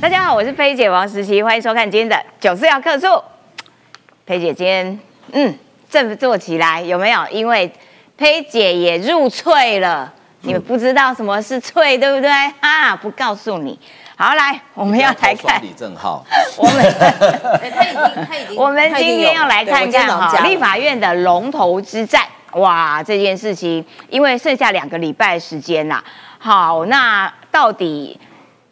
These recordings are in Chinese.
大家好，我是菲姐王时琪，欢迎收看今天的九四要客诉。菲姐今天嗯振作起来有没有？因为菲姐也入翠了，你们不知道什么是翠对不对？啊，不告诉你。好，来我们要来看李正浩，我们 他已经他已经，我们今天要来看看哈立法院的龙头之战。哇，这件事情因为剩下两个礼拜时间啦。好，那到底？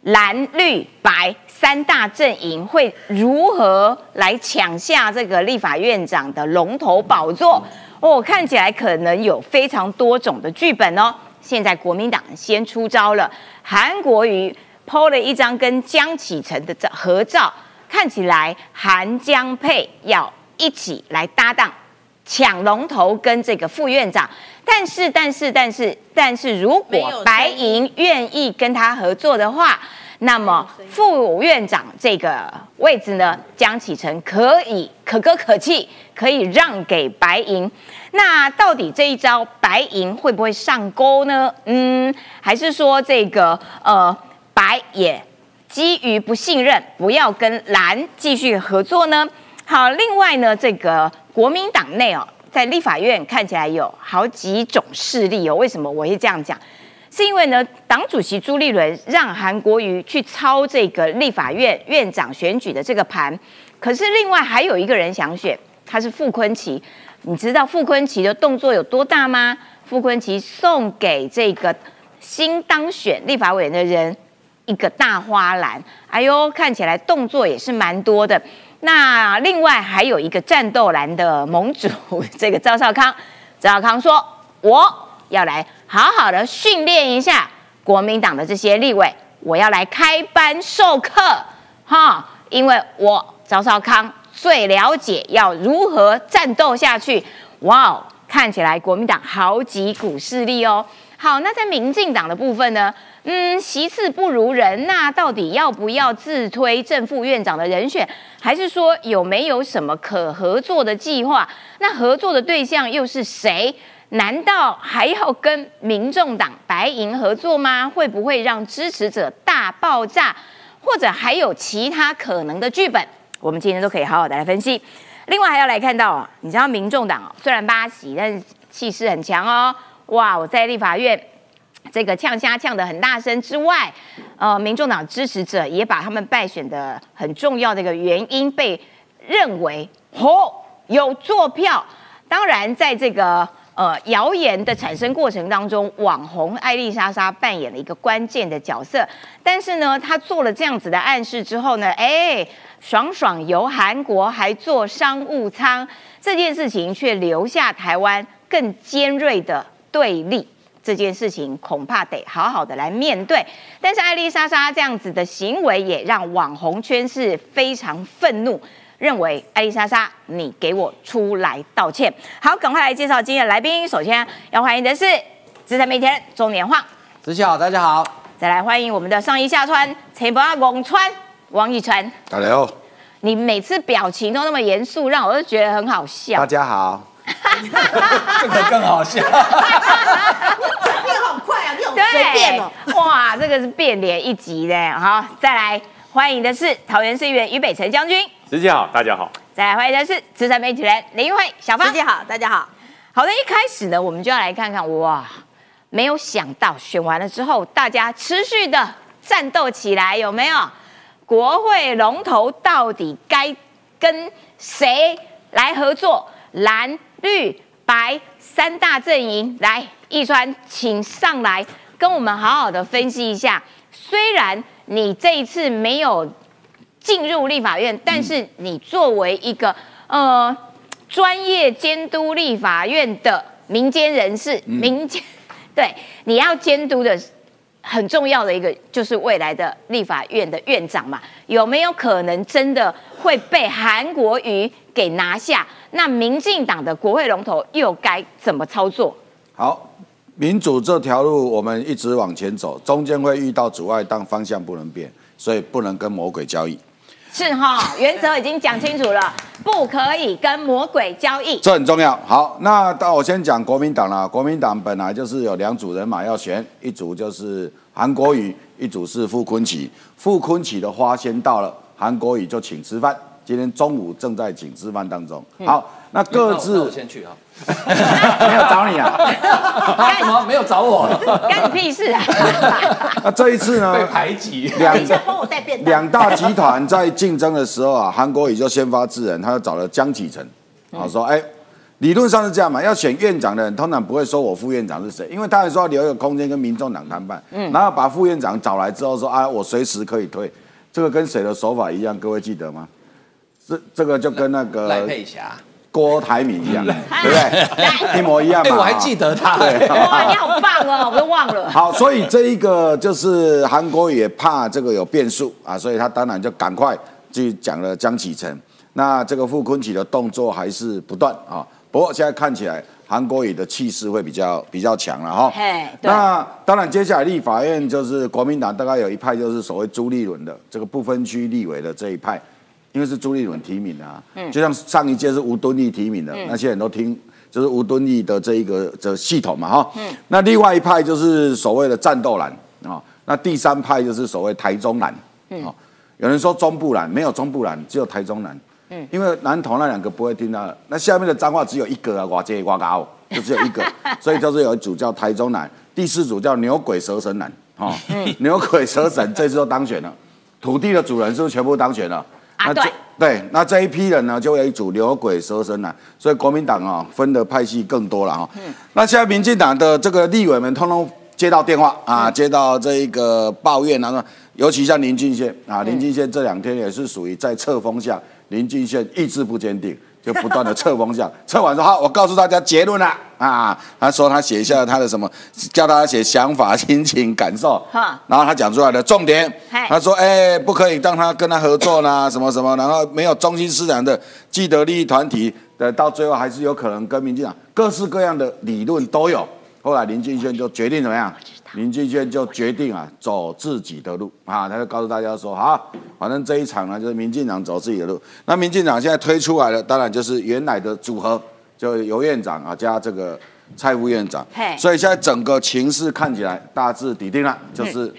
蓝绿白三大阵营会如何来抢下这个立法院长的龙头宝座？哦，看起来可能有非常多种的剧本哦。现在国民党先出招了，韩国瑜抛了一张跟江启臣的照合照，看起来韩江配要一起来搭档抢龙头跟这个副院长。但是，但是，但是，但是如果白银愿意跟他合作的话，那么副院长这个位置呢，江启臣可以可歌可泣，可以让给白银。那到底这一招白银会不会上钩呢？嗯，还是说这个呃白也基于不信任，不要跟蓝继续合作呢？好，另外呢，这个国民党内哦。在立法院看起来有好几种势力哦，为什么我会这样讲？是因为呢，党主席朱立伦让韩国瑜去操这个立法院院长选举的这个盘，可是另外还有一个人想选，他是傅昆奇。你知道傅昆奇的动作有多大吗？傅昆奇送给这个新当选立法委员的人一个大花篮，哎呦，看起来动作也是蛮多的。那另外还有一个战斗蓝的盟主，这个赵少康，赵少康说：“我要来好好的训练一下国民党的这些立委，我要来开班授课，哈，因为我赵少康最了解要如何战斗下去。哇哦，看起来国民党好几股势力哦。好，那在民进党的部分呢？”嗯，席次不如人，那到底要不要自推正副院长的人选，还是说有没有什么可合作的计划？那合作的对象又是谁？难道还要跟民众党白银合作吗？会不会让支持者大爆炸？或者还有其他可能的剧本？我们今天都可以好好的来分析。另外还要来看到啊，你知道民众党虽然八席，但是气势很强哦。哇，我在立法院。这个呛虾呛的很大声之外，呃，民众党支持者也把他们败选的很重要的一个原因被认为哦有坐票。当然，在这个呃谣言的产生过程当中，网红艾丽莎莎扮演了一个关键的角色。但是呢，她做了这样子的暗示之后呢，哎，爽爽游韩国还坐商务舱，这件事情却留下台湾更尖锐的对立。这件事情恐怕得好好的来面对，但是艾丽莎莎这样子的行为也让网红圈是非常愤怒，认为艾丽莎莎你给我出来道歉。好，赶快来介绍今天的来宾，首先要欢迎的是资深媒体人中年晃，子琪好，大家好。再来欢迎我们的上衣下穿陈伯阿王川王一川，大家好。你每次表情都那么严肃，让我都觉得很好笑。大家好。这个更好笑，变好快啊！你好随便哦。哇，这个是变脸一级的。好，再来欢迎的是桃园市议员于北辰将军。师姐好，大家好。再来欢迎的是资深媒体人林玉慧小芳。师姐好，大家好。好的，一开始呢，我们就要来看看哇，没有想到选完了之后，大家持续的战斗起来，有没有？国会龙头到底该跟谁来合作？蓝。绿白三大阵营，来，易川，请上来跟我们好好的分析一下。虽然你这一次没有进入立法院，但是你作为一个呃专业监督立法院的民间人士，民间 对你要监督的很重要的一个就是未来的立法院的院长嘛，有没有可能真的会被韩国瑜给拿下？那民进党的国会龙头又该怎么操作？好，民主这条路我们一直往前走，中间会遇到阻碍，但方向不能变，所以不能跟魔鬼交易。是哈，原则已经讲清楚了，不可以跟魔鬼交易，这很重要。好，那到我先讲国民党了。国民党本来就是有两组人马要选，一组就是韩国瑜，一组是傅昆萁。傅昆萁的花先到了，韩国瑜就请吃饭。今天中午正在请吃饭当中。好，那各自我先去啊。没有找你啊？什么没有找我？干你屁事啊！那这一次呢？被排挤。两帮我带便两大集团在竞争的时候啊，韩国瑜就先发制人，他就找了江启臣，啊说，哎，理论上是这样嘛，要选院长的人通常不会说我副院长是谁，因为他还说要留一个空间跟民众党谈判，嗯，然后把副院长找来之后说啊，我随时可以退，这个跟谁的手法一样？各位记得吗？这这个就跟那个赖佩霞。郭台铭一样，对不对？一模一样嘛。我还记得他。哇，你好棒哦，我都忘了。好，所以这一个就是韩国也怕这个有变数啊，所以他当然就赶快去讲了江启臣。那这个傅昆萁的动作还是不断啊。不过现在看起来韩国瑜的气势会比较比较强了哈。那当然，接下来立法院就是国民党大概有一派就是所谓朱立伦的这个不分区立委的这一派。因为是朱立伦提名的啊，就像上一届是吴敦义提名的，那些人都听就是吴敦义的这一个这系统嘛哈。那另外一派就是所谓的战斗蓝啊，那第三派就是所谓台中蓝啊。有人说中部蓝没有中部蓝，只有台中蓝。嗯，因为南投那两个不会听到，那下面的脏话只有一个啊，哇这哇嘎哦，就只有一个，所以就是有一组叫台中蓝，第四组叫牛鬼蛇神蓝啊。牛鬼蛇神这次都当选了，土地的主人是不是全部当选了？那对对，那这一批人呢，就有一组牛鬼蛇神了，所以国民党啊分的派系更多了哈。嗯，那现在民进党的这个立委们，通通接到电话啊，接到这一个抱怨啊，尤其像林俊宪啊，林俊宪这两天也是属于在侧风下，林俊宪意志不坚定。就不断的测风向，测完说好，我告诉大家结论了啊。他说他写下他的什么，叫大家写想法、心情、感受。然后他讲出来的重点，他说哎，不可以让他跟他合作呢，什么什么，然后没有中心思想的既得利益团体的，到最后还是有可能跟民进党各式各样的理论都有。后来林俊轩就决定怎么样？林俊宪就决定啊，走自己的路啊，他就告诉大家说，好，反正这一场呢，就是民进党走自己的路。那民进党现在推出来的，当然就是原来的组合，就尤院长啊加这个蔡副院长。所以现在整个情势看起来大致底定了，就是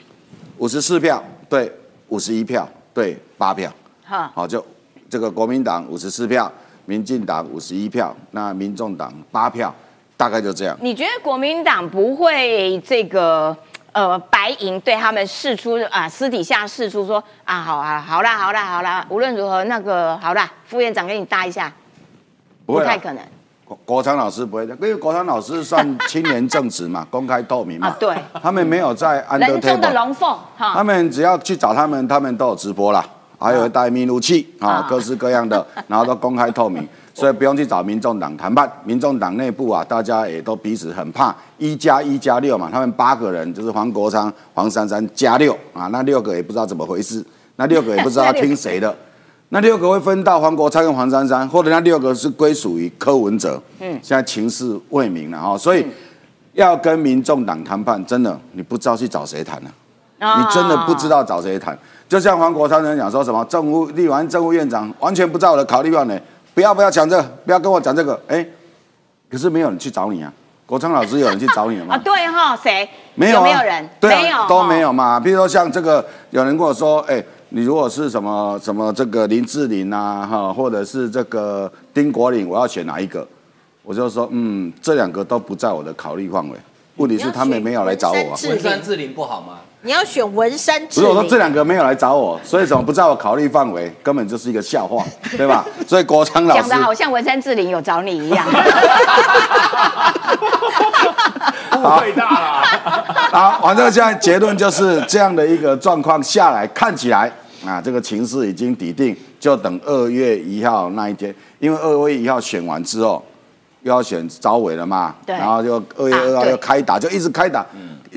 五十四票对五十一票对八票。好，就这个国民党五十四票，民进党五十一票，那民众党八票。大概就这样。你觉得国民党不会这个呃白银对他们示出啊私底下示出说啊好啊好啦好啦好啦无论如何那个好啦副院长给你搭一下，不太可能。国国昌老师不会的，因为国昌老师算青年正直嘛，公开透明嘛。对。他们没有在安德人中的龙凤哈。他们只要去找他们，他们都有直播啦，还有带密录器啊，各式各样的，然后都公开透明。所以不用去找民众党谈判，民众党内部啊，大家也都彼此很怕一加一加六嘛，他们八个人就是黄国昌、黄珊珊加六啊，那六个也不知道怎么回事，那六个也不知道要听谁的，那六个会分到黄国昌跟黄珊珊，或者那六个是归属于柯文哲，嗯，现在情势未明了哈，所以要跟民众党谈判，真的你不知道去找谁谈呢？你真的不知道找谁谈，就像黄国昌人讲说什么政务立完政务院长，完全不在我的考虑范围。不要不要讲这个，不要跟我讲这个。哎，可是没有人去找你啊，国昌老师有人去找你了吗？啊，对哈，谁？没有没有人，没有都没有嘛。比如说像这个，有人跟我说，哎，你如果是什么什么这个林志玲啊，哈，或者是这个丁国林，我要选哪一个？我就说，嗯，这两个都不在我的考虑范围。问题是他们没有来找我。文山志玲不好吗？你要选文山志不是我说这两个没有来找我，所以怎么不在我考虑范围？根本就是一个笑话，对吧？所以国昌老师讲的好像文山志玲有找你一样，误会大了。好，反正现在结论就是这样的一个状况下来，看起来啊，这个情势已经底定，就等二月一号那一天，因为二月一号选完之后又要选招委了嘛，对，然后就二月二号又开打，就一直开打。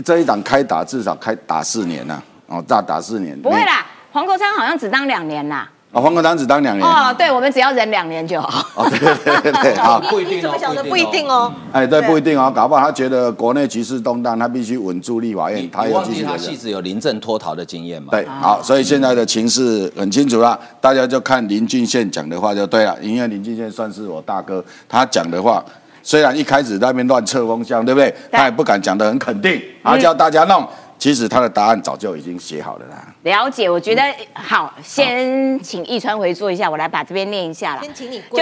这一档开打至少开打四年呐，哦，大打四年。不会啦，黄国昌好像只当两年啦。哦，黄国昌只当两年。哦，对，我们只要忍两年就好。哦，对对对对，好，不一定哦，不一定哦。哎，对，不一定哦，搞不好他觉得国内局势动荡，他必须稳住立法院。他忘记他戏子有临阵脱逃的经验嘛？对，好，所以现在的情势很清楚了，大家就看林俊宪讲的话就对了，因为林俊宪算是我大哥，他讲的话。虽然一开始那边乱测风向，对不对？他也不敢讲得很肯定，啊，叫大家弄。其实他的答案早就已经写好了啦。了解，我觉得好，先请易川回说一下，我来把这边念一下了。先请你就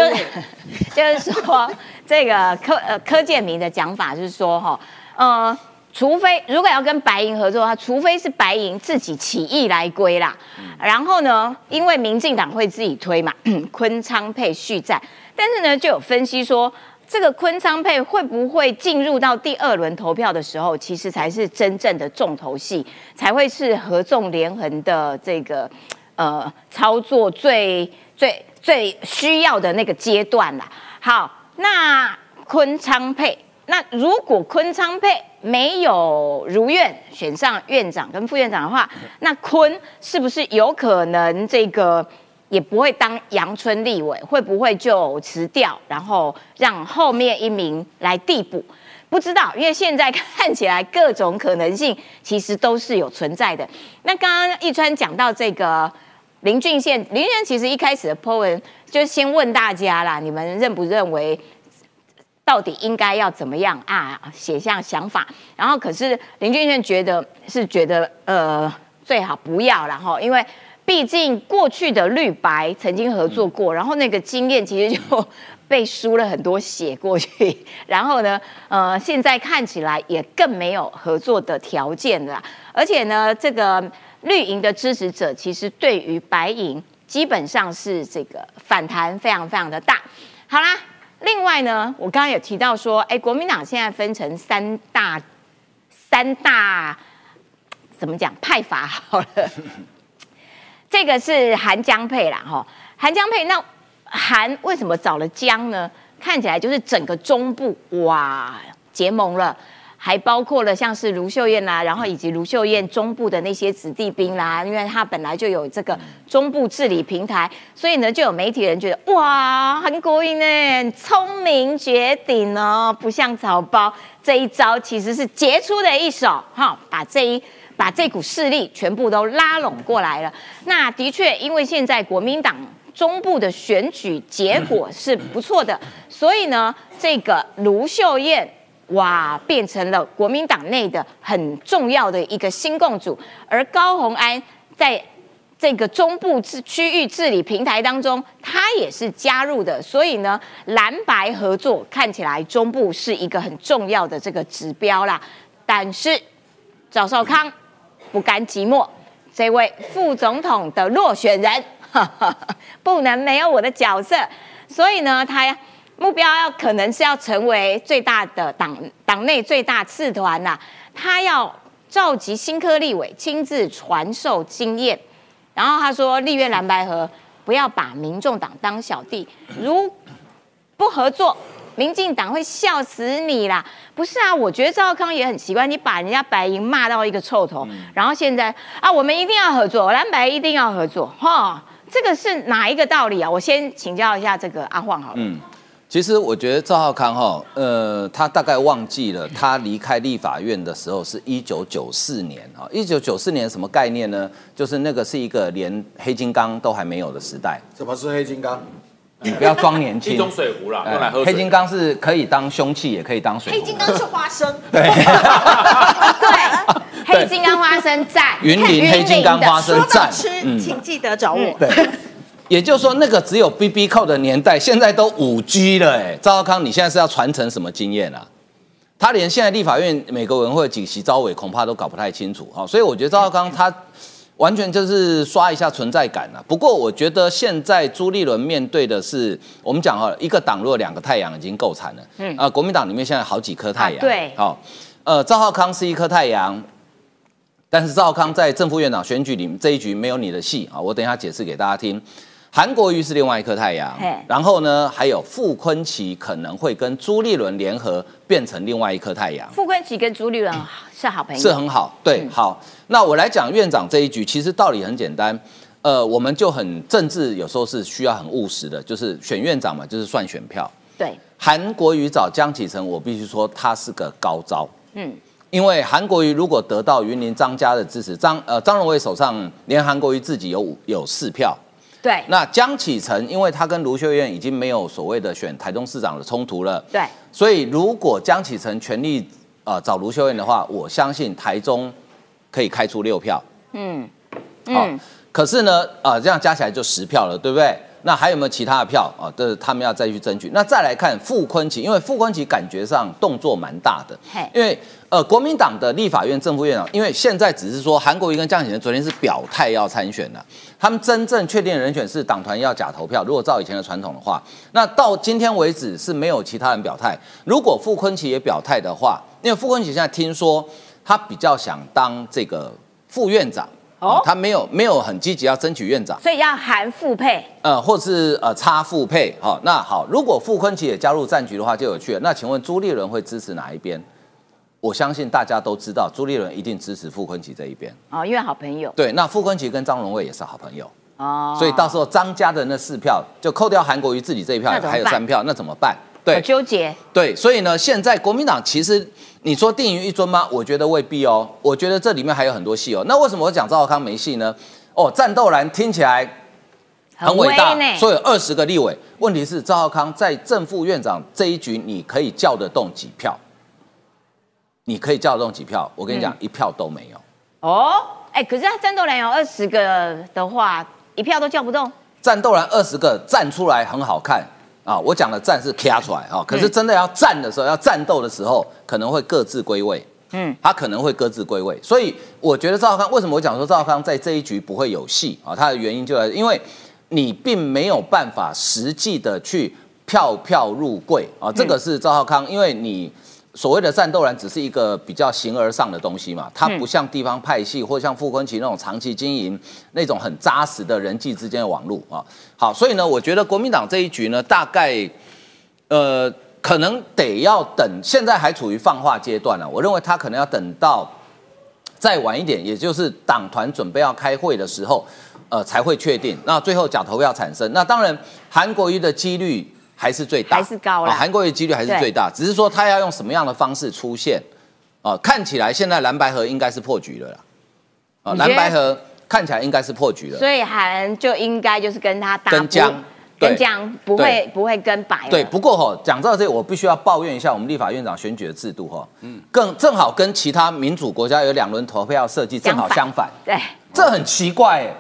就是说，这个柯呃柯建明的讲法就是说，哈，呃，除非如果要跟白银合作的话，除非是白银自己起义来归啦。然后呢，因为民进党会自己推嘛，昆昌配续战，但是呢，就有分析说。这个昆昌配会不会进入到第二轮投票的时候，其实才是真正的重头戏，才会是合纵连横的这个呃操作最最最需要的那个阶段啦。好，那昆昌配，那如果昆昌配没有如愿选上院长跟副院长的话，那昆是不是有可能这个？也不会当阳春立委，会不会就辞掉，然后让后面一名来递补？不知道，因为现在看起来各种可能性其实都是有存在的。那刚刚易川讲到这个林俊宪，林俊宪其实一开始的 po 文就先问大家啦，你们认不认为到底应该要怎么样啊？写下想法。然后可是林俊宪觉得是觉得呃最好不要然后因为。毕竟过去的绿白曾经合作过，然后那个经验其实就被输了很多血过去，然后呢，呃，现在看起来也更没有合作的条件了。而且呢，这个绿营的支持者其实对于白银基本上是这个反弹非常非常的大。好啦，另外呢，我刚刚有提到说，哎，国民党现在分成三大三大怎么讲派法好了。这个是韩江配啦，哈，韩江配，那韩为什么找了江呢？看起来就是整个中部哇结盟了，还包括了像是卢秀燕啦，然后以及卢秀燕中部的那些子弟兵啦，因为他本来就有这个中部治理平台，所以呢就有媒体人觉得哇，韩国瑜呢聪明绝顶哦，不像草包，这一招其实是杰出的一手，哈，把这一。把这股势力全部都拉拢过来了。那的确，因为现在国民党中部的选举结果是不错的，所以呢，这个卢秀燕哇，变成了国民党内的很重要的一个新共主。而高鸿安在这个中部治区域治理平台当中，他也是加入的。所以呢，蓝白合作看起来中部是一个很重要的这个指标啦。但是赵少康。不甘寂寞，这位副总统的落选人 不能没有我的角色，所以呢，他目标要可能是要成为最大的党党内最大次团呐，他要召集新科立委亲自传授经验，然后他说立院蓝白河不要把民众党当小弟，如不合作。民进党会笑死你啦！不是啊，我觉得赵康也很奇怪，你把人家白银骂到一个臭头，然后现在啊，我们一定要合作，蓝白一定要合作，哈，这个是哪一个道理啊？我先请教一下这个阿晃好了。嗯，其实我觉得赵浩康哈，呃，他大概忘记了他离开立法院的时候是一九九四年啊，一九九四年什么概念呢？就是那个是一个连黑金刚都还没有的时代。什么是黑金刚？你不要装年轻。一种水壶啦，用来喝黑金刚是可以当凶器，也可以当水壶。黑金刚是花生。对。对。黑金刚花生在云林黑金刚花生在。吃，请记得找我。对。也就是说，那个只有 B B 扣的年代，现在都五 G 了。哎，赵少康，你现在是要传承什么经验啊？他连现在立法院美国文会几席招委，恐怕都搞不太清楚。好，所以我觉得赵少康他。完全就是刷一下存在感了。不过我觉得现在朱立伦面对的是，我们讲哈，一个党若两个太阳已经够惨了。嗯啊，国民党里面现在好几颗太阳。对。好，呃，赵浩康是一颗太阳，但是赵浩康在正副院长选举里这一局没有你的戏啊。我等一下解释给大家听。韩国瑜是另外一颗太阳，然后呢，还有傅昆奇可能会跟朱立伦联合变成另外一颗太阳。傅昆奇跟朱立伦 是好朋友，是很好。对，好。那我来讲院长这一局，其实道理很简单。呃，我们就很政治，有时候是需要很务实的，就是选院长嘛，就是算选票。对。韩国瑜找江启臣，我必须说他是个高招。嗯。因为韩国瑜如果得到云林张家的支持，张呃张荣伟手上连韩国瑜自己有五有四票。对，那江启臣，因为他跟卢秀燕已经没有所谓的选台中市长的冲突了，对，所以如果江启臣全力呃找卢秀燕的话，我相信台中可以开出六票。嗯，好，可是呢，啊，这样加起来就十票了，对不对？那还有没有其他的票啊？这他们要再去争取。那再来看傅昆奇，因为傅昆奇感觉上动作蛮大的，因为呃，国民党的立法院正副院长，因为现在只是说韩国瑜跟江启臣昨天是表态要参选的，他们真正确定的人选是党团要假投票。如果照以前的传统的话，那到今天为止是没有其他人表态。如果傅昆奇也表态的话，因为傅昆奇现在听说他比较想当这个副院长。哦，他没有没有很积极要争取院长，所以要含复配，呃，或是呃差复配，好，那好，如果傅昆萁也加入战局的话就有趣了。那请问朱立伦会支持哪一边？我相信大家都知道，朱立伦一定支持傅昆萁这一边。哦，因为好朋友。对，那傅昆萁跟张荣卫也是好朋友。哦，所以到时候张家的那四票就扣掉韩国瑜自己这一票，还有三票，那怎么办？对，纠结。对，所以呢，现在国民党其实。你说定于一尊吗？我觉得未必哦。我觉得这里面还有很多戏哦。那为什么我讲赵少康没戏呢？哦，战斗蓝听起来很伟大，所以二十个立委。问题是赵浩康在正副院长这一局，你可以叫得动几票？你可以叫得动几票？我跟你讲，一票都没有。哦，哎，可是他战斗蓝有二十个的话，一票都叫不动。战斗蓝二十个站出来很好看。啊，我讲的站是卡出来啊，可是真的要站的时候，要战斗的时候，可能会各自归位。嗯，他可能会各自归位，所以我觉得赵少康为什么我讲说赵少康在这一局不会有戏啊？他的原因就在因为你并没有办法实际的去票票入柜啊，这个是赵浩康，因为你。所谓的战斗蓝只是一个比较形而上的东西嘛，它不像地方派系或像傅昆萁那种长期经营那种很扎实的人际之间的网络啊。好，所以呢，我觉得国民党这一局呢，大概呃可能得要等，现在还处于放话阶段呢。我认为他可能要等到再晚一点，也就是党团准备要开会的时候，呃才会确定。那最后假投票产生，那当然韩国瑜的几率。还是最大，还是高了。韩国瑜几率还是最大，只是说他要用什么样的方式出现，啊，看起来现在蓝白河应该是破局了啦，啊，蓝白河看起来应该是破局了，所以韩就应该就是跟他打跟江，跟江不会不会跟白。对，不过哈，讲到这，我必须要抱怨一下我们立法院长选举的制度哈，嗯，更正好跟其他民主国家有两轮投票设计正好相反，对，这很奇怪，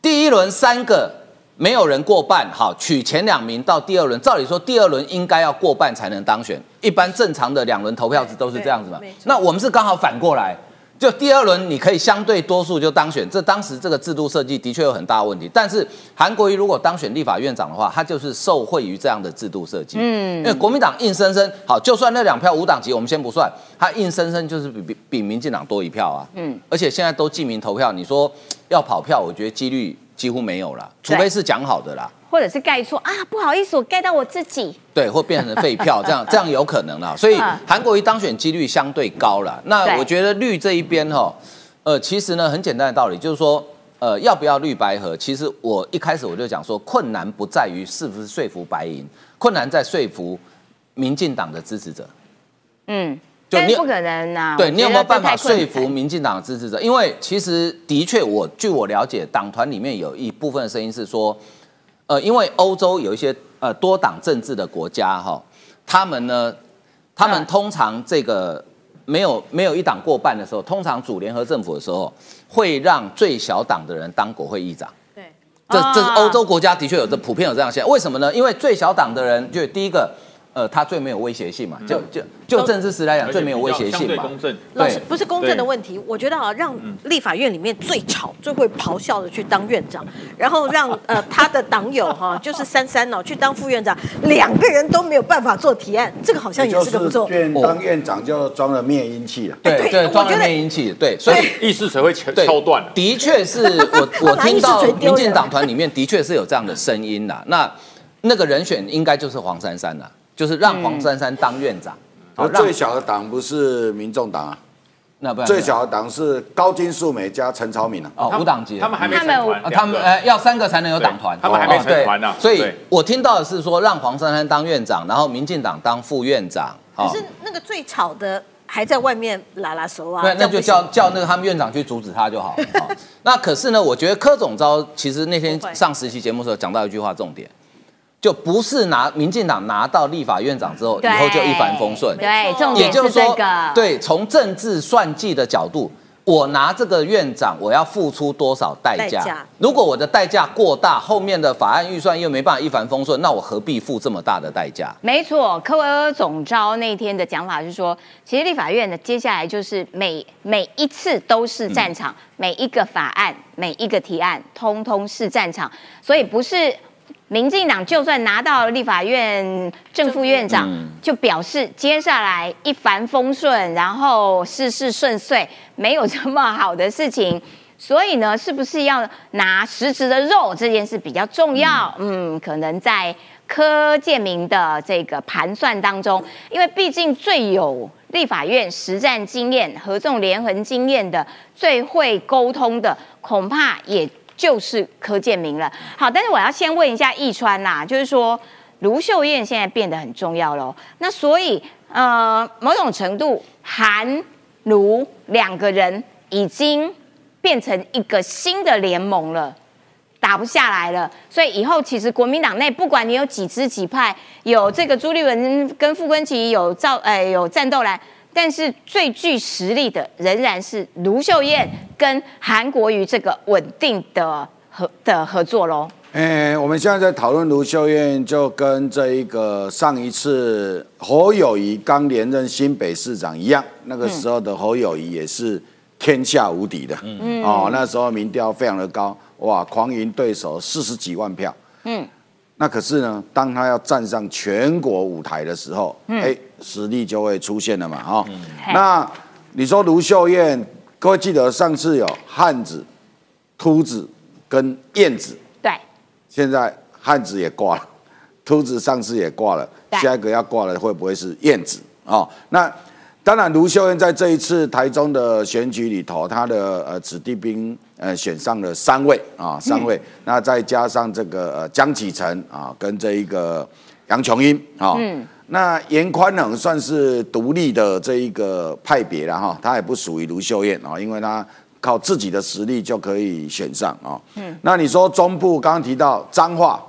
第一轮三个。没有人过半，好取前两名到第二轮。照理说，第二轮应该要过半才能当选。一般正常的两轮投票制都是这样子嘛。那我们是刚好反过来，就第二轮你可以相对多数就当选。这当时这个制度设计的确有很大问题。但是韩国瑜如果当选立法院长的话，他就是受惠于这样的制度设计。嗯，因为国民党硬生生好，就算那两票无党籍，我们先不算，他硬生生就是比比比民进党多一票啊。嗯，而且现在都记名投票，你说要跑票，我觉得几率。几乎没有了，除非是讲好的啦，或者是盖错啊，不好意思，我盖到我自己，对，或变成废票，这样这样有可能啦。所以韩国瑜当选几率相对高了。那我觉得绿这一边哈，呃，其实呢很简单的道理，就是说，呃，要不要绿白合？其实我一开始我就讲说，困难不在于是不是说服白银，困难在说服民进党的支持者。嗯。就你不可能呐！对你有没有办法说服民进党的支持者？因为其实的确，我据我了解，党团里面有一部分的声音是说，呃，因为欧洲有一些呃多党政治的国家哈，他们呢，他们通常这个没有没有一党过半的时候，通常组联合政府的时候，会让最小党的人当国会议长。对，这这是欧洲国家的确有这普遍有这样现象。为什么呢？因为最小党的人就第一个。呃，他最没有威胁性嘛，就就就政治史来讲最没有威胁性嘛。老师不是公正的问题，我觉得啊，让立法院里面最吵、最会咆哮的去当院长，然后让呃他的党友哈，就是三三哦去当副院长，两个人都没有办法做提案，这个好像也是个不错。当院长就装了灭音器了，对对，装了灭音器，对，所以议事才会敲敲断。的确是我 我听到民进党团里面的确是有这样的声音呐，那那个人选应该就是黄珊珊呐。就是让黄珊珊当院长，而最小的党不是民众党啊，那不最小的党是高金素梅加陈朝敏啊，哦，五党籍，他们还没成团，他们呃要三个才能有党团，他们还没成团呢，所以我听到的是说让黄珊珊当院长，然后民进党当副院长，可是那个最吵的还在外面拉拉手啊，那那就叫叫那个他们院长去阻止他就好。那可是呢，我觉得柯总招其实那天上实习节目的时候讲到一句话重点。就不是拿民进党拿到立法院长之后，以后就一帆风顺。对，也就是说，对，从政治算计的角度，我拿这个院长，我要付出多少代价？代价如果我的代价过大，后面的法案预算又没办法一帆风顺，那我何必付这么大的代价？没错，柯文哲总召那天的讲法是说，其实立法院呢，接下来就是每每一次都是战场，每一个法案、每一个提案，通通是战场，所以不是。民进党就算拿到立法院正副院长，就表示接下来一帆风顺，然后事事顺遂，没有这么好的事情。所以呢，是不是要拿实质的肉这件事比较重要？嗯，可能在柯建明的这个盘算当中，因为毕竟最有立法院实战经验、合纵连横经验的、最会沟通的，恐怕也。就是柯建明了。好，但是我要先问一下易川呐，就是说卢秀燕现在变得很重要喽。那所以呃，某种程度韩卢两个人已经变成一个新的联盟了，打不下来了。所以以后其实国民党内不管你有几支几派，有这个朱立文跟傅昆萁，有赵哎有战斗来。但是最具实力的仍然是卢秀燕跟韩国瑜这个稳定的合的合作喽。诶，我们现在在讨论卢秀燕，就跟这一个上一次侯友谊刚连任新北市长一样，那个时候的侯友谊也是天下无敌的，嗯哦，那时候民调非常的高，哇，狂赢对手四十几万票，嗯。那可是呢，当他要站上全国舞台的时候，哎，实力就会出现了嘛，哈。那你说卢秀燕，各位记得上次有汉子、秃子跟燕子，对。现在汉子也挂了，秃子上次也挂了，下一个要挂了会不会是燕子啊？那。当然，卢秀燕在这一次台中的选举里头，她的呃子弟兵呃选上了三位啊，三位。那再加上这个呃江启臣啊，跟这一个杨琼英啊，那严宽能算是独立的这一个派别了哈，他也不属于卢秀燕啊，因为他靠自己的实力就可以选上啊。嗯，那你说中部刚刚提到彰化，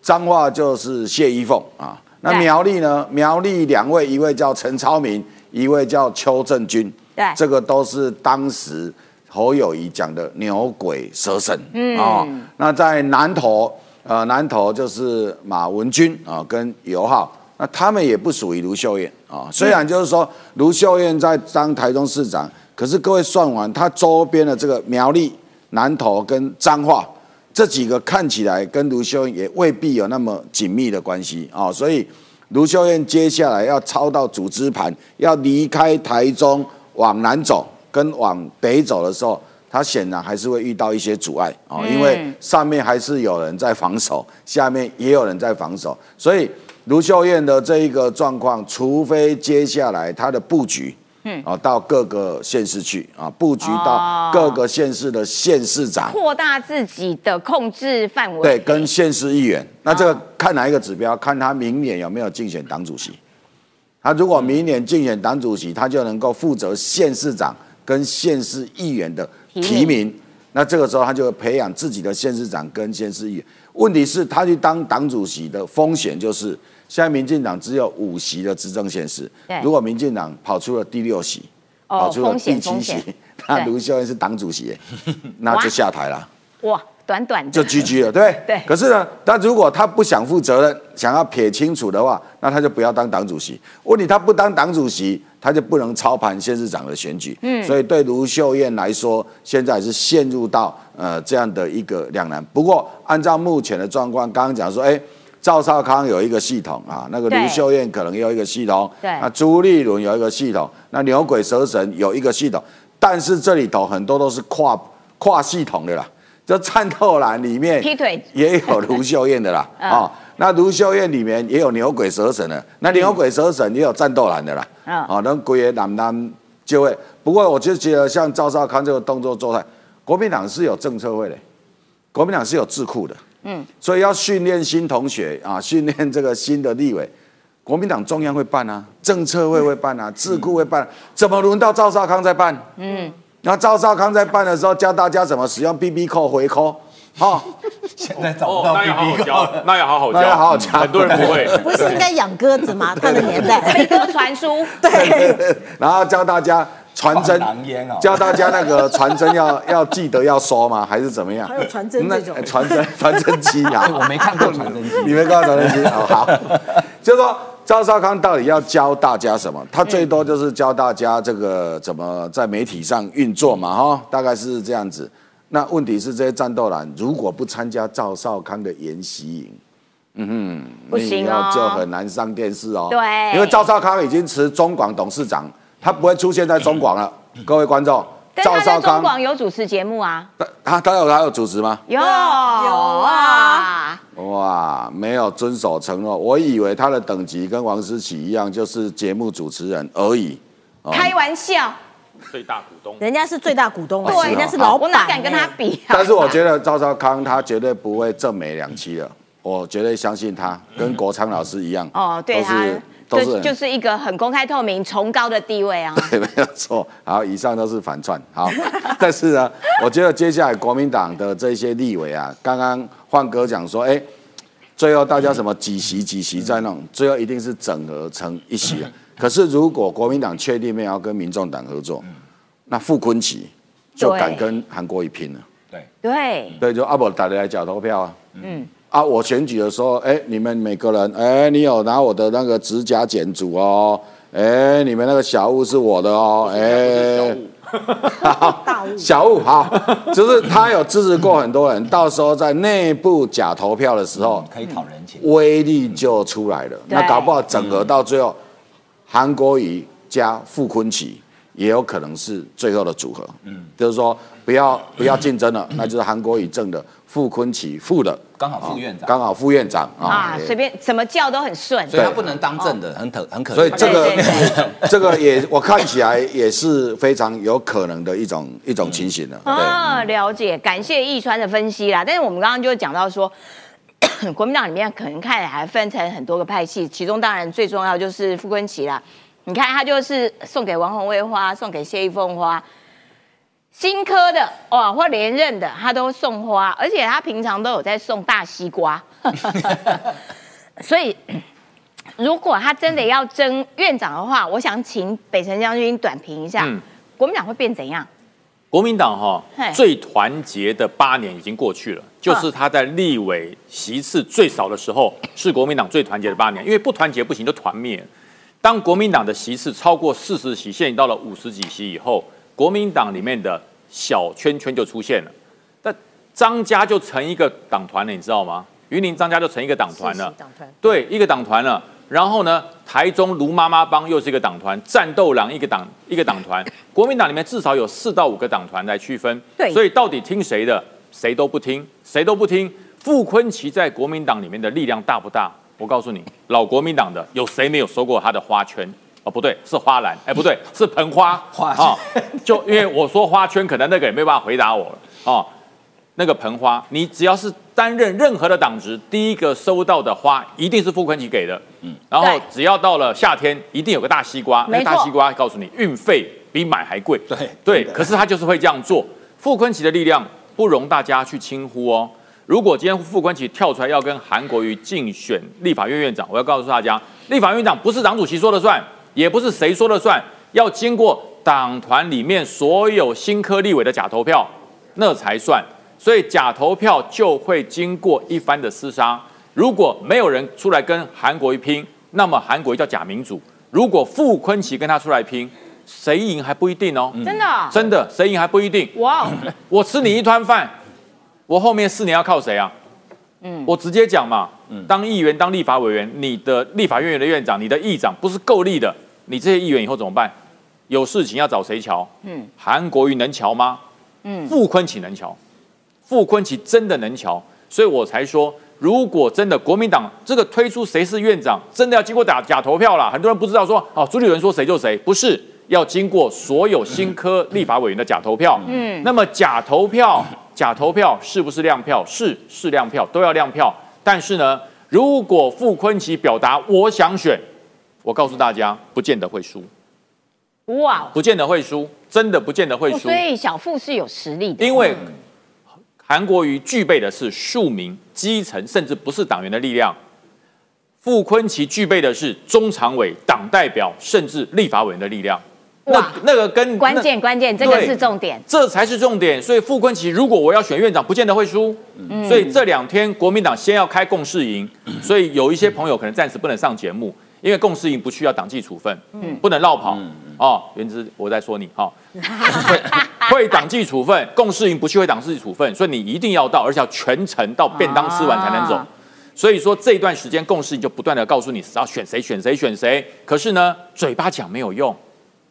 彰化就是谢依凤啊，那苗栗呢？苗栗两位，一位叫陈超明。一位叫邱正军，对，这个都是当时侯友谊讲的牛鬼蛇神，嗯啊，那在南投，呃，南投就是马文君啊，跟尤浩，那他们也不属于卢秀燕啊。虽然就是说卢秀燕在当台中市长，可是各位算完，他周边的这个苗栗、南投跟彰化这几个看起来跟卢秀燕也未必有那么紧密的关系啊，所以。卢秀燕接下来要抄到组织盘，要离开台中往南走跟往北走的时候，他显然还是会遇到一些阻碍啊，因为上面还是有人在防守，下面也有人在防守，所以卢秀燕的这一个状况，除非接下来她的布局。嗯，啊，到各个县市去啊，布局到各个县市的县市长，扩大自己的控制范围。对，跟县市议员，那这个看哪一个指标？看他明年有没有竞选党主席。他如果明年竞选党主席，他就能够负责县市长跟县市议员的提名。那这个时候，他就培养自己的县市长跟县市议员。问题是，他去当党主席的风险就是。现在民进党只有五席的执政县市，如果民进党跑出了第六席，跑出了第七席，那卢秀燕是党主席，那就下台了。哇，短短就 GG 了，对对？可是呢，但如果他不想负责任，想要撇清楚的话，那他就不要当党主席。问题他不当党主席，他就不能操盘县市长的选举。嗯，所以对卢秀燕来说，现在是陷入到呃这样的一个两难。不过按照目前的状况，刚刚讲说，哎。赵少康有一个系统啊，那个卢秀燕可能有一个系统，对，那朱立伦有一个系统，那牛鬼蛇神有一个系统，但是这里头很多都是跨跨系统的啦，就战斗栏里面劈腿。也有卢秀燕的啦，啊，那卢秀燕里面也有牛鬼蛇神的，那牛鬼蛇神也有战斗栏的啦，啊，那鬼也男男就会，不过我就觉得像赵少康这个动作做态，国民党是有政策会的，国民党是有智库的。嗯，所以要训练新同学啊，训练这个新的立委，国民党中央会办啊，政策会会办啊，智库会办，怎么轮到赵少康在办？嗯，那赵少康在办的时候，教大家怎么使用 B B 扣回扣，哈，现在找不到 B B 扣，那要好好教，那要好好教，很多人不会，不是应该养鸽子吗？他的年代，飞鸽传书，对，然后教大家传真教大家那个传真要 要记得要收吗？还是怎么样？还有传真那种。那传真传真机啊。哎，我没看过传真机。你没看过传真机？哦，好，就是说赵少康到底要教大家什么？他最多就是教大家这个怎么在媒体上运作嘛，哈，大概是这样子。那问题是这些战斗蓝如果不参加赵少康的研习营，嗯哼，不行哦就很难上电视哦。对因为赵少康已经辞中广董事长，他不会出现在中广了。各位观众，但他在中广有主持节目啊，他他他有他有主持吗？有有啊，哇，没有遵守承诺。我以为他的等级跟王思琪一样，就是节目主持人而已。哦开玩笑，最大股东。人家是最大股东啊，对人家是老板，我哪敢跟他？比啊？但是我觉得赵少康他绝对不会正美两期的，我绝对相信他，跟国昌老师一样。哦，对他都是都就是就是一个很公开透明、崇高的地位啊。对，没有错。好，以上都是反串。好，但是呢，我觉得接下来国民党的这些立委啊，刚刚焕哥讲说，哎，最后大家什么几席几席在弄，最后一定是整合成一席了。可是如果国民党确定没有要跟民众党合作，那傅昆萁就敢跟韩国一拼了。对，对，对，就阿伯打来假投票啊。嗯。啊，我选举的时候，哎，你们每个人，哎，你有拿我的那个指甲剪组哦，哎，你们那个小物是我的哦，哎，大物 小物好，就是他有支持过很多人，到时候在内部假投票的时候，可以讨人情。威力就出来了。那搞不好整合到最后，韩国瑜加傅昆萁也有可能是最后的组合。嗯，就是说不要不要竞争了，那就是韩国瑜正的，傅昆萁负的，刚好副院长刚好副院长啊，啊。随便怎么叫都很顺。所以他不能当正的，很可很可。所以这个 这个也我看起来也是非常有可能的一种一种情形了。对。啊，了解，感谢易川的分析啦。但是我们刚刚就讲到说，国民党里面可能看起来分成很多个派系，其中当然最重要就是傅昆萁啦。你看他就是送给王宏卫花，送给谢依凤花，新科的哇或连任的他都送花，而且他平常都有在送大西瓜，所以。如果他真的要争院长的话，我想请北辰将军短评一下，嗯国民党会变怎样？国民党哈嘿最团结的八年已经过去了，就是他在立委席次最少的时候，是国民党最团结的八年。因为不团结不行，就团灭。当国民党的席次超过四十席，现在到了五十几席以后，国民党里面的小圈圈就出现了。那张家就成一个党团了，你知道吗？云林张家就成一个党团了。党团对，一个党团了。然后呢，台中卢妈妈帮又是一个党团，战斗狼一个党一个党团，国民党里面至少有四到五个党团来区分。对所以到底听谁的，谁都不听，谁都不听。傅昆奇在国民党里面的力量大不大？我告诉你，老国民党的有谁没有收过他的花圈？哦，不对，是花篮。哎，不对，是盆花。花圈啊，就因为我说花圈，可能那个也没办法回答我了。哦，那个盆花，你只要是担任任何的党职，第一个收到的花一定是傅昆萁给的。嗯，然后只要到了夏天，一定有个大西瓜，没错那大西瓜告诉你运费比买还贵。对对，可是他就是会这样做。傅昆萁的力量不容大家去轻忽哦。如果今天傅昆萁跳出来要跟韩国瑜竞选立法院院长，我要告诉大家，立法院院长不是党主席说了算，也不是谁说了算，要经过党团里面所有新科立委的假投票，那才算。所以假投票就会经过一番的厮杀。如果没有人出来跟韩国一拼，那么韩国叫假民主；如果傅昆奇跟他出来拼，谁赢还不一定哦。真的哦、真的，谁赢还不一定。哇哦，我吃你一团饭，我后面四年要靠谁啊？嗯，我直接讲嘛，当议员、当立法委员，你的立法院院的院长、你的议长不是够力的，你这些议员以后怎么办？有事情要找谁瞧？嗯，韩国瑜能瞧吗？嗯，傅昆萁能瞧，傅昆萁真的能瞧，所以我才说，如果真的国民党这个推出谁是院长，真的要经过打假投票啦。很多人不知道说，哦，朱立伦说谁就谁，不是要经过所有新科立法委员的假投票。嗯，那么假投票，假投票是不是亮票？是，是亮票，都要亮票。但是呢，如果傅昆萁表达我想选，我告诉大家，不见得会输，哇哦，不见得会输，真的不见得会输哦所。以小傅是有实力的，因为韩国瑜具备的是庶民、基层，甚至不是党员的力量。傅昆奇具备的是中常委、党代表，甚至立法委员的力量。那那个跟关键关键，这个是重点，这才是重点。所以傅昆奇如果我要选院长，不见得会输。所以这两天国民党先要开共事营，所以有一些朋友可能暂时不能上节目，因为共识营不需要党纪处分，不能绕跑。哦，原之我在说你哈，会党纪处分，共事营不去会党纪处分，所以你一定要到，而且要全程到便当吃完才能走。所以说这一段时间共事营就不断的告诉你要选谁选谁选谁，可是呢嘴巴讲没有用。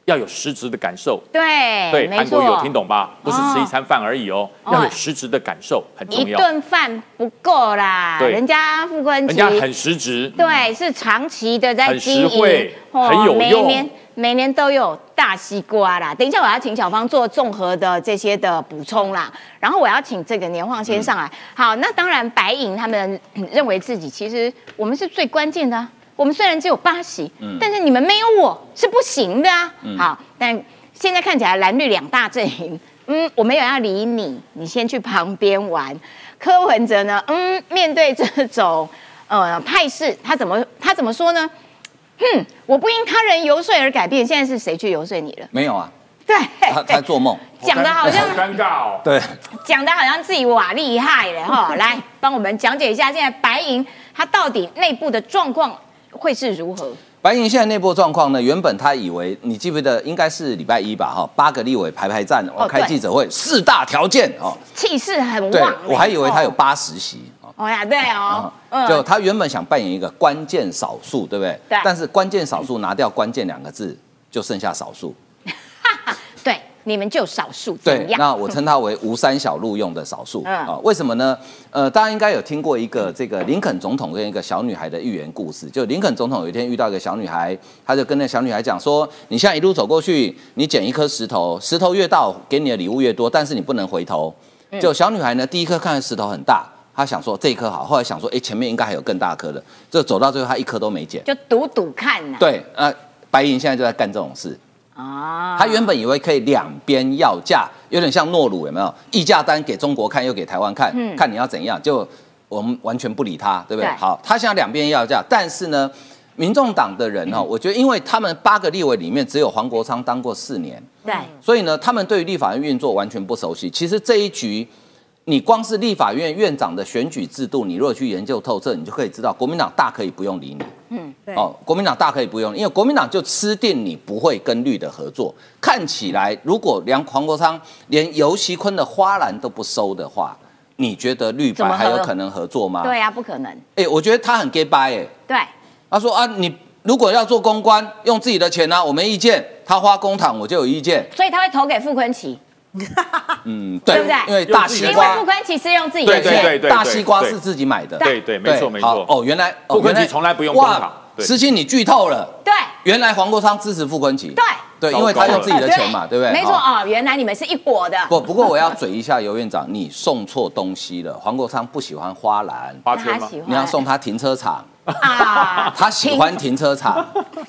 要有实质的感受，对对，韩国有听懂吧？不是吃一餐饭而已哦，要有实质的感受，很重要。一顿饭不够啦，人家傅昆人家很实质，对，是长期的在经营，很有用，每年每年都有大西瓜啦。等一下我要请小芳做综合的这些的补充啦，然后我要请这个年晃先上来。好，那当然白银他们认为自己其实我们是最关键的。我们虽然只有八席，但是你们没有我是不行的啊。好，但现在看起来蓝绿两大阵营，嗯，我没有要理你，你先去旁边玩。柯文哲呢，嗯，面对这种呃态势，他怎么他怎么说呢？哼，我不因他人游说而改变。现在是谁去游说你了？没有啊。对，他他做梦，讲的好像尴尬哦。对，讲的好像自己哇厉害了哈。来，帮我们讲解一下现在白银它到底内部的状况。会是如何？白银现在内部状况呢？原本他以为，你记不记得应该是礼拜一吧？哈，八个立委排排站，我开记者会，四大条件哦，气势很旺。我还以为他有八十席哦呀，对哦，就他原本想扮演一个关键少数，对不对？对。但是关键少数拿掉关键两个字，就剩下少数。对。你们就少数对，那我称它为吴三小路用的少数啊？为什么呢？呃，大家应该有听过一个这个林肯总统跟一个小女孩的寓言故事。就林肯总统有一天遇到一个小女孩，他就跟那小女孩讲说：“你现在一路走过去，你捡一颗石头，石头越大，给你的礼物越多，但是你不能回头。”就小女孩呢，第一颗看石头很大，她想说这一颗好，后来想说，哎，前面应该还有更大颗的，就走到最后，她一颗都没捡，就赌赌看呢。对，呃，白银现在就在干这种事。啊，他原本以为可以两边要价，有点像诺鲁有没有？议价单给中国看，又给台湾看，看你要怎样，就我们完全不理他，对不对？好，他现在两边要价，但是呢，民众党的人哈，我觉得因为他们八个立委里面只有黄国昌当过四年，对，所以呢，他们对于立法院运作完全不熟悉。其实这一局。你光是立法院院长的选举制度，你如果去研究透彻，你就可以知道，国民党大可以不用理你。嗯，对。哦，国民党大可以不用，因为国民党就吃定你不会跟绿的合作。看起来，如果连黄国昌连尤熙坤的花篮都不收的话，你觉得绿白还有可能合作吗？对呀，不可能。哎，我觉得他很 gay bye 哎。对。他说啊，你如果要做公关，用自己的钱呢，我没意见。他花公帑，我就有意见。所以他会投给傅昆萁。嗯，对不对？因为大西瓜，傅昆萁是用自己的钱，大西瓜是自己买的，对对，没错没错。哦，原来傅昆奇从来不用哇，思清你剧透了，对，原来黄国昌支持傅坤奇，对对，因为他用自己的钱嘛，对不对？没错哦，原来你们是一伙的。不不过我要嘴一下尤院长，你送错东西了。黄国昌不喜欢花篮，花圈吗？你要送他停车场。啊，他喜欢停车场，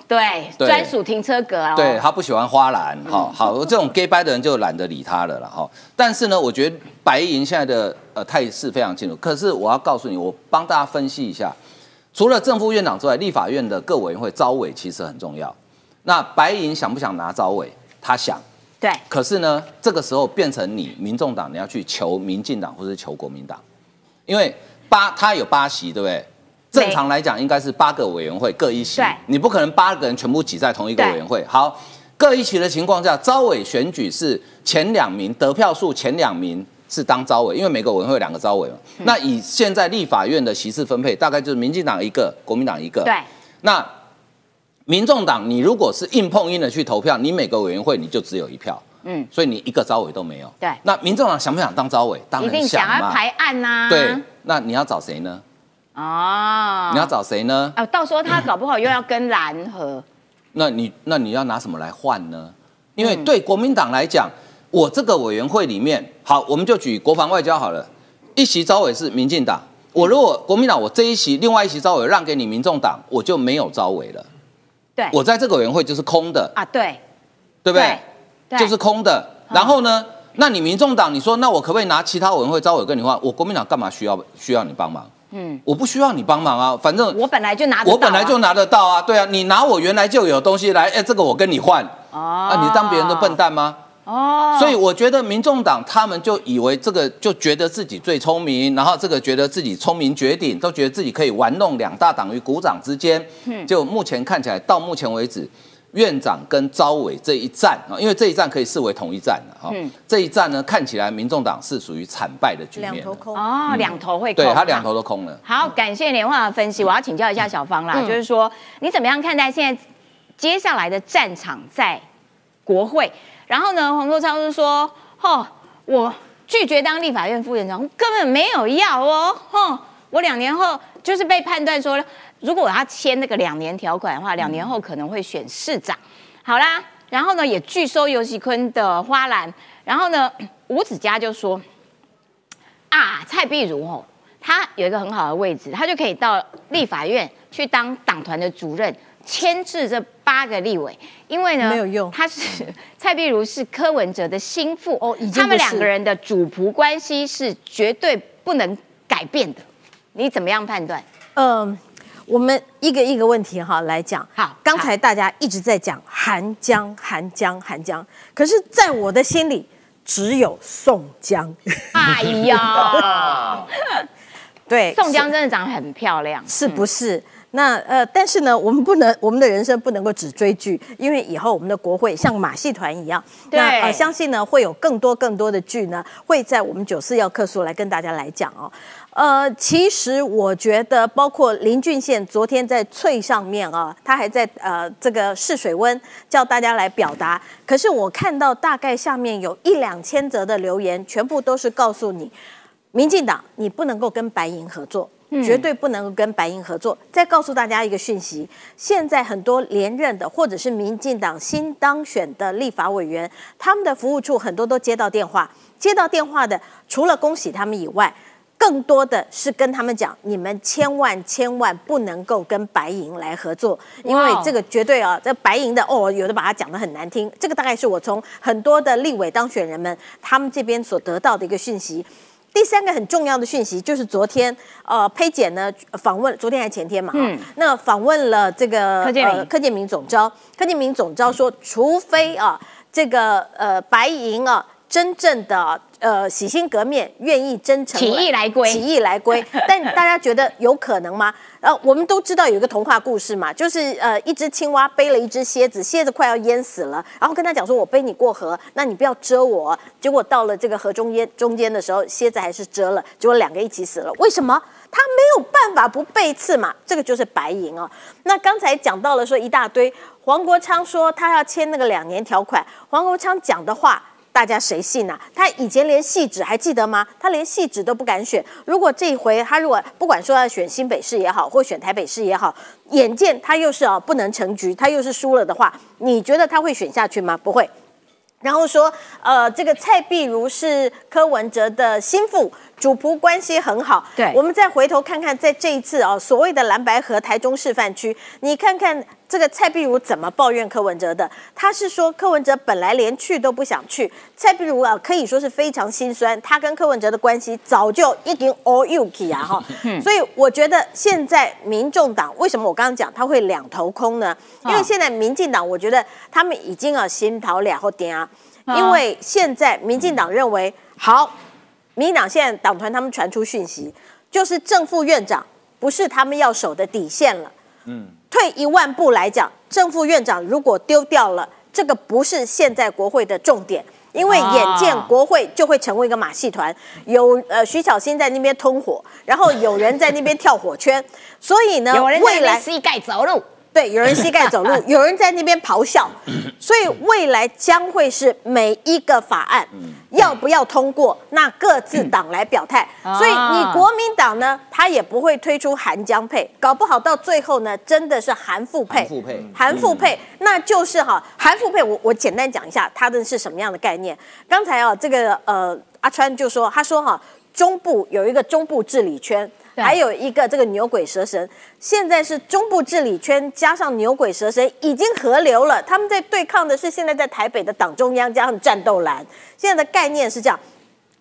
对，专属停车格哦。对他不喜欢花篮，好好，这种 gay 拜的人就懒得理他了了哈。但是呢，我觉得白银现在的呃态势非常清楚。可是我要告诉你，我帮大家分析一下，除了正副院长之外，立法院的各委员会招委其实很重要。那白银想不想拿招委？他想，对。可是呢，这个时候变成你民众党你要去求民进党或是求国民党，因为八他有八席，对不对？正常来讲，应该是八个委员会各一席，你不可能八个人全部挤在同一个委员会。好，各一席的情况下，招委选举是前两名得票数前两名是当招委，因为每个委员会有两个招委嘛。那以现在立法院的席次分配，大概就是民进党一个，国民党一个。对。那民众党，你如果是硬碰硬的去投票，你每个委员会你就只有一票。嗯。所以你一个招委都没有。对。那民众党想不想当招委？当然想嘛。想要排案呐。对。那你要找谁呢？哦，你要找谁呢？啊，到时候他搞不好又要跟蓝合，那你那你要拿什么来换呢？因为对国民党来讲，我这个委员会里面，好，我们就举国防外交好了，一席招委是民进党，我如果国民党我这一席，另外一席招委让给你民众党，我就没有招委了。对，我在这个委员会就是空的啊，对，对不对？就是空的。然后呢，那你民众党，你说那我可不可以拿其他委员会招委跟你换？我国民党干嘛需要需要你帮忙？嗯，我不需要你帮忙啊，反正我本来就拿，我本来就拿得到啊，对啊，你拿我原来就有东西来，哎，这个我跟你换，啊，你当别人的笨蛋吗？哦，所以我觉得民众党他们就以为这个就觉得自己最聪明，然后这个觉得自己聪明绝顶，都觉得自己可以玩弄两大党于股掌之间。嗯，就目前看起来，到目前为止，院长跟招委这一战啊，因为这一战可以视为同一战的哈。嗯，这一战呢，看起来民众党是属于惨败的局面。两头空哦，两头会空。对他两头都空了。好，感谢连化的分析。我要请教一下小芳啦，就是说你怎么样看待现在接下来的战场在国会？然后呢，黄国昌就说：“哦，我拒绝当立法院副院长，根本没有要哦，哼，我两年后就是被判断说，如果我要签那个两年条款的话，两年后可能会选市长。好啦，然后呢，也拒收尤喜坤的花篮。然后呢，吴子嘉就说：啊，蔡碧如哦，他有一个很好的位置，他就可以到立法院去当党团的主任。”牵制这八个立委，因为呢，没有用。他是 蔡碧如是柯文哲的心腹哦，他们两个人的主仆关系是绝对不能改变的。你怎么样判断？嗯，我们一个一个问题哈来讲。好，刚才大家一直在讲韩江、韩江、韩江，可是在我的心里只有宋江。哎呀，对，宋江真的长得很漂亮，是不是？那呃，但是呢，我们不能，我们的人生不能够只追剧，因为以后我们的国会像马戏团一样。那呃，相信呢会有更多更多的剧呢，会在我们九四要客诉来跟大家来讲哦。呃，其实我觉得，包括林俊宪昨天在翠上面啊，他还在呃这个试水温，叫大家来表达。可是我看到大概下面有一两千则的留言，全部都是告诉你，民进党你不能够跟白银合作。绝对不能跟白银合作。再告诉大家一个讯息：现在很多连任的或者是民进党新当选的立法委员，他们的服务处很多都接到电话，接到电话的除了恭喜他们以外，更多的是跟他们讲：你们千万千万不能够跟白银来合作，因为这个绝对啊，这白银的哦，有的把它讲得很难听。这个大概是我从很多的立委当选人们他们这边所得到的一个讯息。第三个很重要的讯息就是昨天，呃，佩姐呢访问，昨天还前天嘛，嗯，那访问了这个柯建明，柯建明总招，柯建明总招说，除非啊，这个呃白银啊，真正的。呃，洗心革面，愿意真诚起义来归，起义来归。但大家觉得有可能吗？呃，我们都知道有一个童话故事嘛，就是呃，一只青蛙背了一只蝎子，蝎子快要淹死了，然后跟他讲说：“我背你过河，那你不要蛰我。”结果到了这个河中间中间的时候，蝎子还是蛰了，结果两个一起死了。为什么？他没有办法不背刺嘛。这个就是白银哦。那刚才讲到了说一大堆，黄国昌说他要签那个两年条款，黄国昌讲的话。大家谁信呐？他以前连戏纸还记得吗？他连戏纸都不敢选。如果这一回他如果不管说要选新北市也好，或选台北市也好，眼见他又是啊不能成局，他又是输了的话，你觉得他会选下去吗？不会。然后说，呃，这个蔡碧如是柯文哲的心腹。主仆关系很好，对，我们再回头看看，在这一次啊，所谓的蓝白河台中示范区，你看看这个蔡碧如怎么抱怨柯文哲的？他是说柯文哲本来连去都不想去，蔡碧如啊可以说是非常心酸，他跟柯文哲的关系早就已经 all you k 啊哈，所以我觉得现在民众党为什么我刚刚讲他会两头空呢？因为现在民进党我觉得他们已经啊心头两后点啊，因为现在民进党认为好。民党现在党团他们传出讯息，就是正副院长不是他们要守的底线了。嗯，退一万步来讲，正副院长如果丢掉了，这个不是现在国会的重点，因为眼见国会就会成为一个马戏团，有呃徐小新在那边通火，然后有人在那边跳火圈，所以呢，未来膝盖走路。对，有人膝盖走路，有人在那边咆哮，所以未来将会是每一个法案要不要通过，那各自党来表态。所以你国民党呢，他也不会推出韩江配，搞不好到最后呢，真的是韩复配。复配，韩复配，那就是哈，韩复配。我我简单讲一下，它的是什么样的概念。刚才啊，这个呃阿川就说，他说哈，中部有一个中部治理圈。还有一个这个牛鬼蛇神，现在是中部治理圈加上牛鬼蛇神已经合流了，他们在对抗的是现在在台北的党中央加上战斗蓝。现在的概念是这样，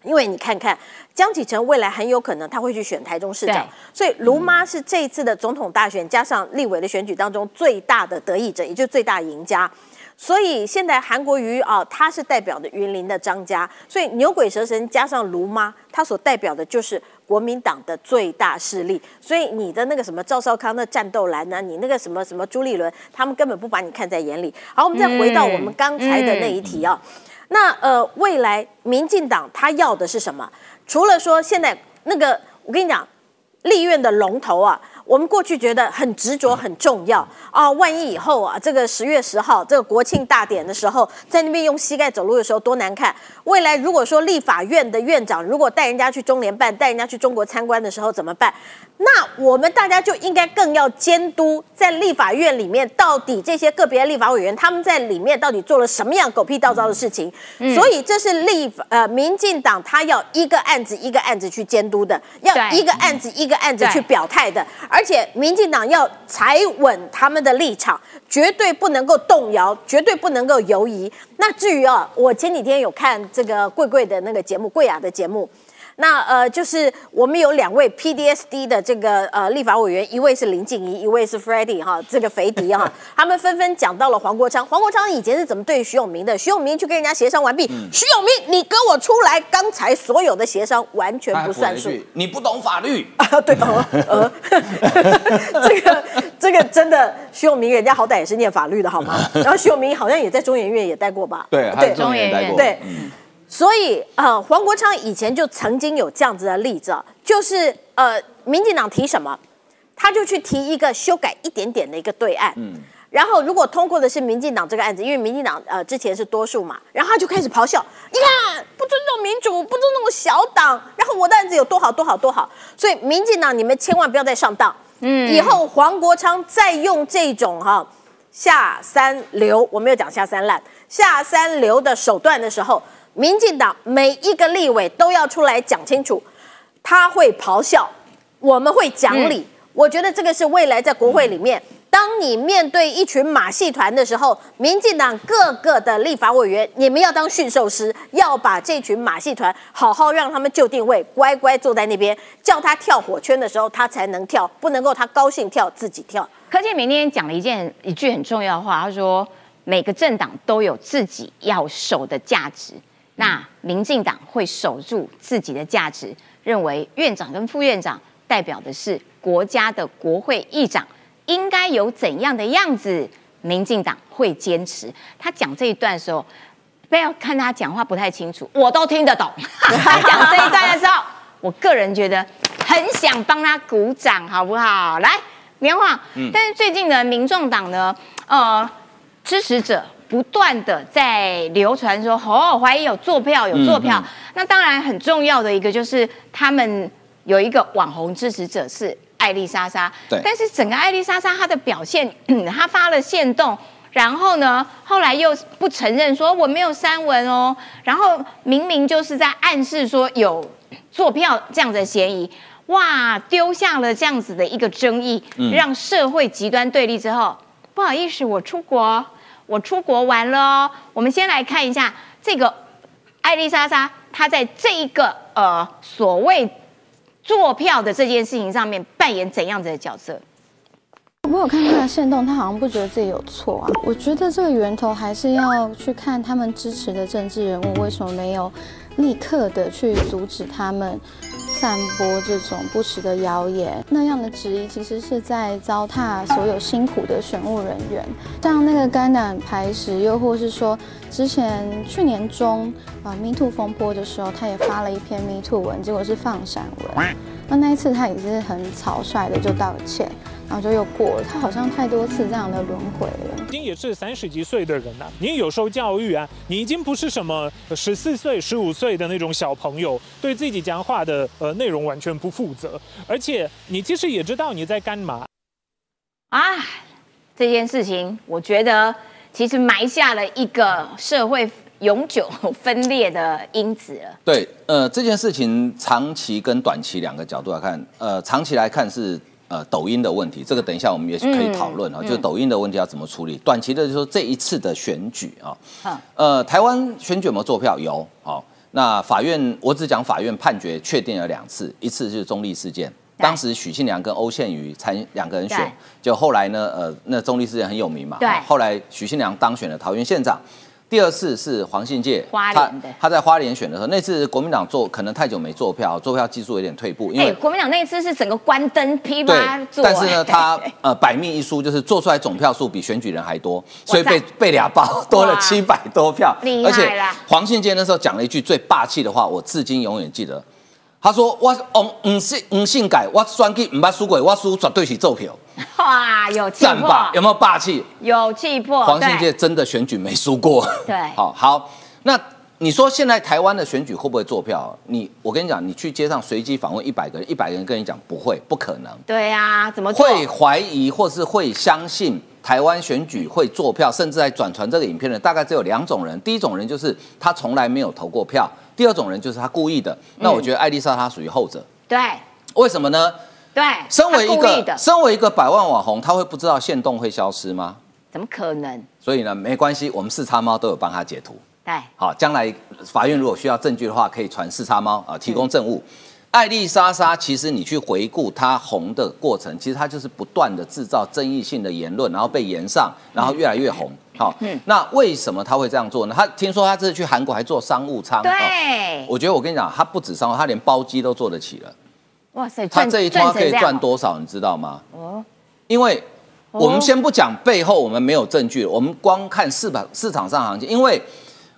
因为你看看江启臣未来很有可能他会去选台中市长，所以卢妈是这一次的总统大选加上立委的选举当中最大的得益者，也就是最大赢家。所以现在韩国瑜啊，他是代表的云林的张家，所以牛鬼蛇神加上卢妈，他所代表的就是国民党的最大势力。所以你的那个什么赵少康的战斗蓝呢？你那个什么什么朱立伦，他们根本不把你看在眼里。好，我们再回到我们刚才的那一题啊，那呃，未来民进党他要的是什么？除了说现在那个，我跟你讲，立院的龙头啊。我们过去觉得很执着很重要啊，万一以后啊，这个十月十号这个国庆大典的时候，在那边用膝盖走路的时候多难看。未来如果说立法院的院长如果带人家去中联办，带人家去中国参观的时候怎么办？那我们大家就应该更要监督在立法院里面到底这些个别立法委员他们在里面到底做了什么样狗屁倒灶的事情。所以这是立呃民进党他要一个案子一个案子去监督的，要一个案子一个案子去表态的。而且民进党要踩稳他们的立场，绝对不能够动摇，绝对不能够犹疑。那至于啊，我前几天有看这个贵贵的那个节目，贵雅的节目。那呃，就是我们有两位 PDSD 的这个呃立法委员，一位是林静怡，一位是 Freddie 哈，这个肥迪哈，他们纷纷讲到了黄国昌。黄国昌以前是怎么对徐永明的？徐永明去跟人家协商完毕，徐永明你跟我出来，刚才所有的协商完全不算数，你不懂法律 啊？对吧？呃，这个这个真的，徐永明人家好歹也是念法律的好吗？然后徐永明好像也在中研院也待过吧？对，对，中研院对。所以，呃，黄国昌以前就曾经有这样子的例子，就是呃，民进党提什么，他就去提一个修改一点点的一个对案，嗯，然后如果通过的是民进党这个案子，因为民进党呃之前是多数嘛，然后他就开始咆哮，你看不尊重民主，不尊重小党，然后我的案子有多好多好多好，所以民进党你们千万不要再上当，嗯，以后黄国昌再用这种哈下三流，我没有讲下三滥，下三流的手段的时候。民进党每一个立委都要出来讲清楚，他会咆哮，我们会讲理。我觉得这个是未来在国会里面，当你面对一群马戏团的时候，民进党各个的立法委员，你们要当驯兽师，要把这群马戏团好好让他们就定位，乖乖坐在那边，叫他跳火圈的时候，他才能跳，不能够他高兴跳自己跳。柯建明那天讲了一件一句很重要的话，他说每个政党都有自己要守的价值。那民进党会守住自己的价值，认为院长跟副院长代表的是国家的国会议长应该有怎样的样子，民进党会坚持。他讲这一段的时候，不要看他讲话不太清楚，我都听得懂。他讲这一段的时候，我个人觉得很想帮他鼓掌，好不好？来，棉花。嗯。但是最近的，民众党呢，呃，支持者。不断的在流传说，哦，怀疑有坐票，有坐票。那当然很重要的一个就是他们有一个网红支持者是艾丽莎莎。对。但是整个艾丽莎莎她的表现，她发了线动，然后呢，后来又不承认说我没有删文哦，然后明明就是在暗示说有坐票这样的嫌疑，哇，丢下了这样子的一个争议，让社会极端对立之后，不好意思，我出国。我出国玩了，我们先来看一下这个艾丽莎莎，她在这一个呃所谓坐票的这件事情上面扮演怎样子的角色？我有看他的线动，他好像不觉得自己有错啊。我觉得这个源头还是要去看他们支持的政治人物为什么没有立刻的去阻止他们。散播这种不实的谣言，那样的质疑其实是在糟蹋所有辛苦的选务人员。像那个肝胆排石，又或是说之前去年中啊 Me Too 风波的时候，他也发了一篇 Me Too 文，结果是放闪文。那那一次他也是很草率的就道歉。然后就又过了，他好像太多次这样的轮回了。已经也是三十几岁的人了，你有受教育啊，你已经不是什么十四岁、十五岁的那种小朋友，对自己讲话的呃内容完全不负责，而且你其实也知道你在干嘛。啊，这件事情我觉得其实埋下了一个社会永久分裂的因子了。对，呃，这件事情长期跟短期两个角度来看，呃，长期来看是。呃，抖音的问题，这个等一下我们也可以讨论啊。就抖音的问题要怎么处理？短期的就说这一次的选举啊，呃，台湾选举有没有做票？有。好，那法院我只讲法院判决确定了两次，一次就是中立事件，当时许信良跟欧宪瑜参两个人选，就后来呢，呃，那中立事件很有名嘛，对后来许信良当选了桃园县长。第二次是黄信介，他花莲的。他在花莲选的时候，那次国民党做可能太久没做票，做票技术有点退步，因哎、为国民党那一次是整个关灯批对啪，做，但是呢，哎他呃百密一疏，就是做出来总票数比选举人还多，所以被被俩包多了哇七百多票，而且黄信介那时候讲了一句最霸气的话，我至今永远记得。他说：“我我唔信唔信改，我选举唔捌输过，我输绝对是做票，哇，有气魄有没有霸气？有气魄，黄信介真的选举没输过。对 好好，那你说现在台湾的选举会不会做票？你我跟你讲，你去街上随机访问一百个人，一百个人跟你讲不会，不可能。对啊，怎么做？会怀疑或是会相信台湾选举会做票，甚至在转传这个影片的，大概只有两种人。第一种人就是他从来没有投过票，第二种人就是他故意的。那我觉得艾丽莎她属于后者，对为什么呢？对，身为一个身为一个百万网红，他会不知道线动会消失吗？怎么可能？所以呢，没关系，我们四叉猫都有帮他截图。对，好，将来法院如果需要证据的话，可以传四叉猫啊，提供证物。艾丽莎莎，其实你去回顾她红的过程，其实她就是不断的制造争议性的言论，然后被延上，然后越来越红。好，那为什么他会这样做呢？他听说他这次去韩国还做商务舱，哦对，我觉得我跟你讲，他不止商务，他连包机都做得起了。哇塞，她赚这一趟可以赚多少，你知道吗？哦，因为我哦们先不讲背后我们没有证据，我们光看市场市场上行情，因为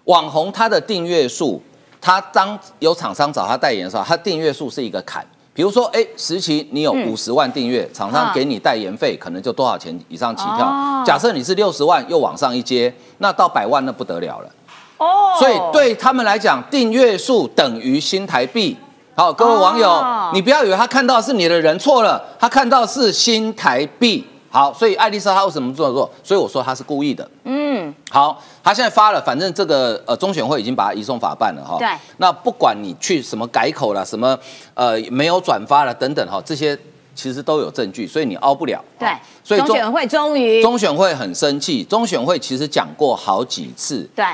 网红他的订阅数，他当有厂商找他代言的时候，他订阅数是一个坎。比如说，哎，时期你有嗯五十万订阅，厂商给你代言费可能就多少钱以上起跳。哦假设你是六十万，又往上一阶，那到百万那不得了了。哦，所以对他们来讲，订阅数等于新台币。好，各位网友，哦你不要以为他看到是你的人错了，他看到是新台币。好，所以艾丽莎她为什么这么做？所以我说她是故意的。嗯，好，她现在发了，反正这个呃中选会已经把她移送法办了哈。对。那不管你去什么改口了，什么呃没有转发了等等哈，这些其实都有证据，所以你凹不了。对，所以中选会终于中选会很生气，中选会其实讲过好几次，对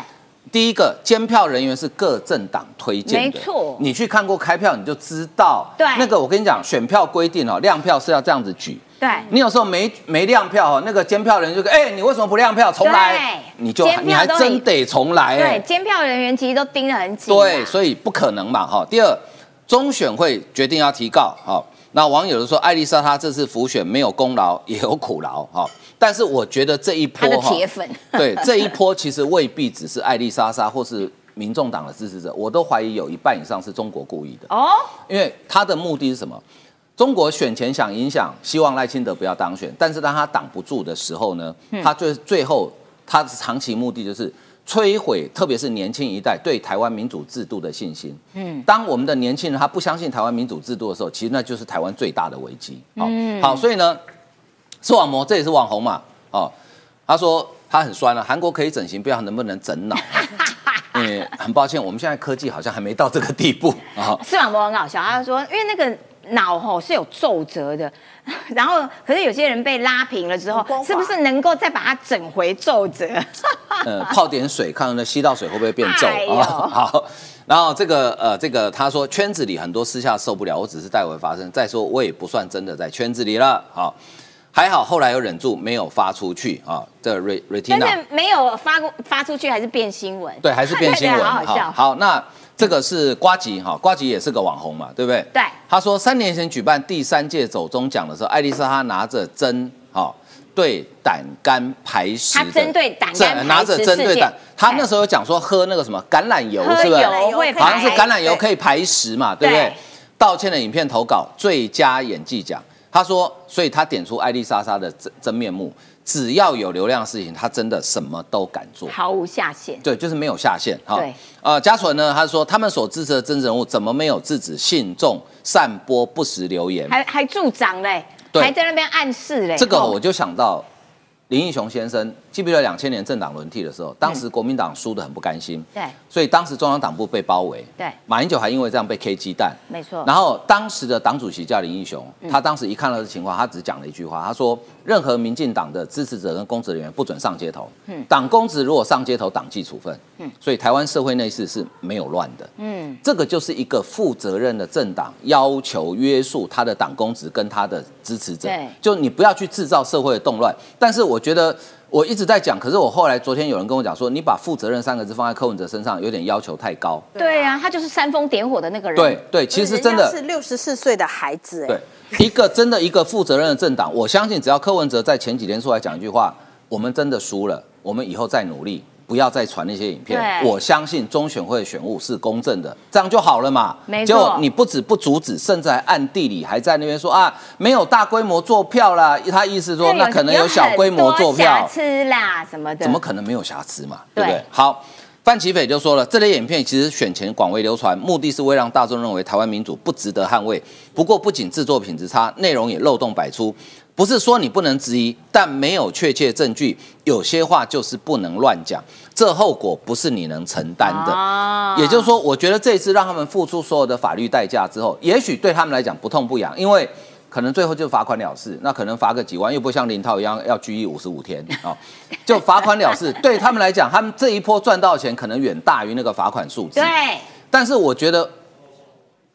第一个，监票人员是各政党推荐的，没错。你去看过开票，你就知道。对。那个我跟你讲，选票规定哦，亮票是要这样子举。对，你有时候没没亮票哦，那个监票人就哎、你为什么不亮票？重来，你就你还真得重来。哎、对，监票人员其实都盯得很紧啊，对，所以不可能嘛哈。第二，中选会决定要提告，好，那网友就说艾丽莎她这次浮选没有功劳也有苦劳哈，但是我觉得这一波哈，铁粉，对这一波其实未必只是艾丽莎莎或是民众党的支持者，我都怀疑有一半以上是中国故意的，哦，因为他的目的是什么？中国选前想影响，希望赖清德不要当选，但是当他挡不住的时候呢，嗯他最最后他的长期目的就是摧毁，特别是年轻一代对台湾民主制度的信心。嗯，当我们的年轻人他不相信台湾民主制度的时候，其实那就是台湾最大的危机。好、嗯好，所以呢，视网膜这也是网红嘛，哦，他说他很酸了、韩国可以整形，不知道能不能整脑。嗯，很抱歉，我们现在科技好像还没到这个地步啊。视网膜很好笑，他说因为那个脑吼是有皱褶的，然后可是有些人被拉平了之后，是不是能够再把它整回皱褶？呃，泡点水，看看那吸到水会不会变皱啊？好，然后这个呃，这个他说圈子里很多私下受不了，我只是代为发声。再说我也不算真的在圈子里了，好，还好后来有忍住没有发出去啊。这 Re 但 Retina 是没有发过发出去，还是变新闻。对，还是变新闻，对对好好笑。好，那这个是瓜吉哈，瓜吉也是个网红嘛，对不对？对他说三年前举办第三届走中奖的时候，艾丽莎她拿着针，哈、对胆肝排石的，他针对胆肝排石拿着针对胆，他那时候有讲说喝那个什么橄榄油，是不是？好像是橄榄油可以排石嘛，对不对对？道歉的影片投稿最佳演技奖，他说，所以他点出艾丽莎莎的真真面目，只要有流量的事情，他真的什么都敢做。毫无下限。对，就是没有下限哈。对，呃，嘉纯呢，他说他们所支持的政治人物怎么没有制止信众散播不实留言？还还助长嘞，对还在那边暗示嘞。这个哦我就想到林义雄先生记不记得两千年政党轮替的时候，当时国民党输得很不甘心，对，所以当时中央党部被包围，对，马英九还因为这样被 K 鸡蛋，没错。然后当时的党主席叫林义雄，他当时一看到这情况，他只讲了一句话，他说：任何民进党的支持者跟公职人员不准上街头，嗯，党公职如果上街头，党纪处分，嗯，所以台湾社会内事是没有乱的，嗯，这个就是一个负责任的政党要求约束他的党公职跟他的支持者，对，就你不要去制造社会的动乱，但是我觉得。我一直在讲，可是我后来昨天有人跟我讲说，你把负责任三个字放在柯文哲身上，有点要求太高。对啊，他就是煽风点火的那个人。对对，其实真的是六十四岁的孩子。对，一个真的一个负责任的政党，我相信只要柯文哲在前几天出来讲一句话，我们真的输了，我们以后再努力。不要再传那些影片，我相信中选会的选务是公正的，这样就好了嘛。没错，你不止不阻止，甚至还暗地里还在那边说啊，没有大规模做票啦。他意思说，那可能有小规模做票瑕疵啦什么的，怎么可能没有瑕疵嘛？对不对？好，范奇斐就说了，这类影片其实选前广为流传，目的是为让大众认为台湾民主不值得捍卫。不过，不仅制作品质差，内容也漏洞百出。不是说你不能质疑，但没有确切证据，有些话就是不能乱讲。这后果不是你能承担的，也就是说，我觉得这一次让他们付出所有的法律代价之后，也许对他们来讲不痛不痒，因为可能最后就罚款了事，那可能罚个几万，又不像林涛一样要拘役五十五天啊，就罚款了事。对他们来讲，他们这一波赚到钱可能远大于那个罚款数字。对，但是我觉得，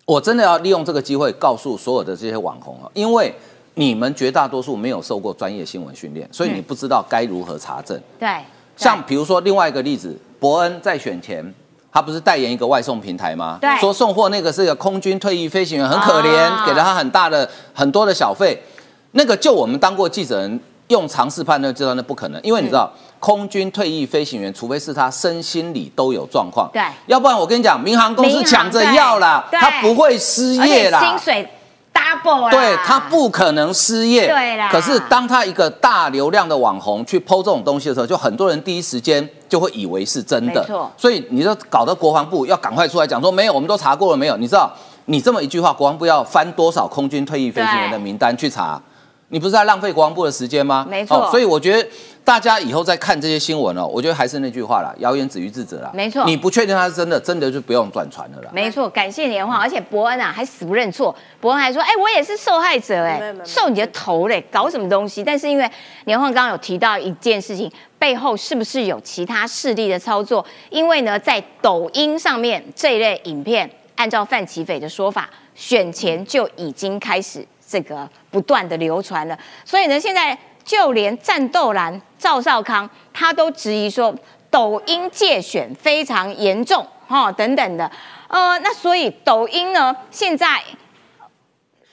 我真的要利用这个机会告诉所有的这些网红啊，因为你们绝大多数没有受过专业新闻训练，所以你不知道该如何查证。对。像比如说另外一个例子，伯恩在选前，他不是代言一个外送平台吗？对，说送货那个是个空军退役飞行员，很可怜，给了他很大的很多的小费。那个就我们当过记者人用常识判断，知道那不可能，因为你知道，空军退役飞行员，除非是他身心里都有状况，对，要不然我跟你讲，民航公司抢着要啦，他不会失业啦，薪水。Double 对他不可能失业，对啦。可是当他一个大流量的网红去剖这种东西的时候，就很多人第一时间就会以为是真的。没错。所以你就搞得国防部要赶快出来讲说，没有，我们都查过了，没有。你知道，你这么一句话，国防部要翻多少空军退役飞行员的名单去查？你不是在浪费国防部的时间吗？没错。所以我觉得。大家以后再看这些新闻哦，我觉得还是那句话啦，谣言止于智者啦。没错，你不确定它是真的，真的就不用转传了啦。没错，感谢年华，而且伯恩啊还死不认错，伯恩还说，哎，我也是受害者，哎，受你的头嘞，搞什么东西？但是因为年华刚刚有提到一件事情，背后是不是有其他势力的操作？因为呢，在抖音上面这一类影片，按照范奇斐的说法，选前就已经开始这个不断的流传了，所以呢，现在。就连战斗蓝赵少康，他都质疑说抖音借选非常严重，哈等等的，呃，那所以抖音呢，现在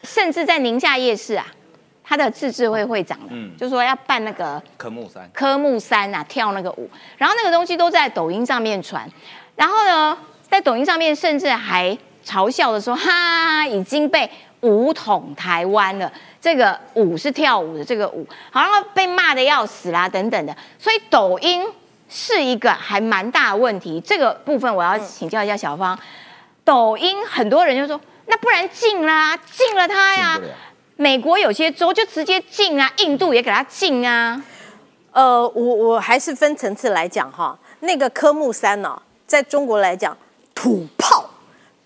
甚至在宁夏夜市啊，他的自治会会长，嗯，就说要办那个科目三，科目三啊，跳那个舞，然后那个东西都在抖音上面传，然后呢，在抖音上面甚至还嘲笑的说，哈，已经被武统台湾了。这个舞是跳舞的，这个舞好像被骂的要死啦，等等的，所以抖音是一个还蛮大的问题。这个部分我要请教一下小芳，抖音很多人就说，那不然禁啦，禁了它呀。美国有些州就直接禁啊，印度也给它禁啊。呃，我我还是分层次来讲哈，那个科目三呢，在中国来讲，土炮、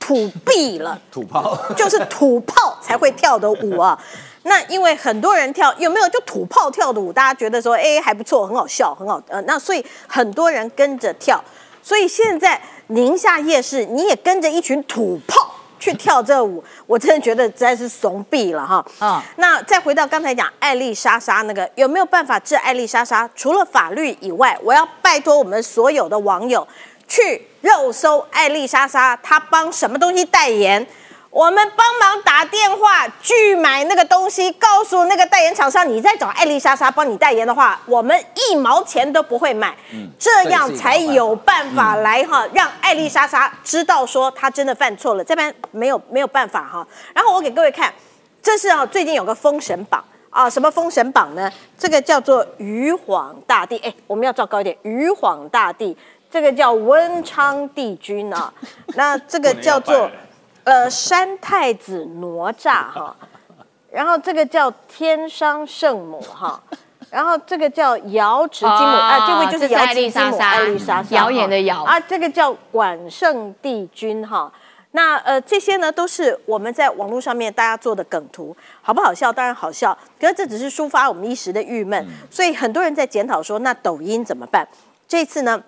土币了，土炮 就是土炮才会跳的舞啊。那因为很多人跳有没有就土炮跳的舞，大家觉得说哎还不错，很好笑，很好呃，那所以很多人跟着跳，所以现在宁夏夜市你也跟着一群土炮去跳这舞，我真的觉得实在是怂毙了哈。啊，那再回到刚才讲艾丽莎莎那个有没有办法治艾丽莎莎？除了法律以外，我要拜托我们所有的网友去肉搜艾丽莎莎，她帮什么东西代言？我们帮忙打电话去买那个东西，告诉那个代言厂商，你再找艾丽莎莎帮你代言的话，我们一毛钱都不会买。嗯，这样才有办法来哈，让艾丽莎莎知道说她真的犯错了，这边没有没有办法哈。然后我给各位看，这是啊，最近有个封神榜啊，什么封神榜呢？这个叫做玉皇大帝，哎，我们要照高一点，玉皇大帝，这个叫温昌帝君啊，那这个叫做。呃，山太子哪吒哈，然后这个叫天商圣母哈，然后这个叫瑶池金母啊，这位就是瑶池金母艾丽莎莎，谣言的谣啊，这个叫管圣帝君哈。那呃，这些呢都是我们在网络上面大家做的梗图，好不好笑？当然好笑，可是这只是抒发我们一时的郁闷。所以很多人在检讨说，那抖音怎么办？这次呢，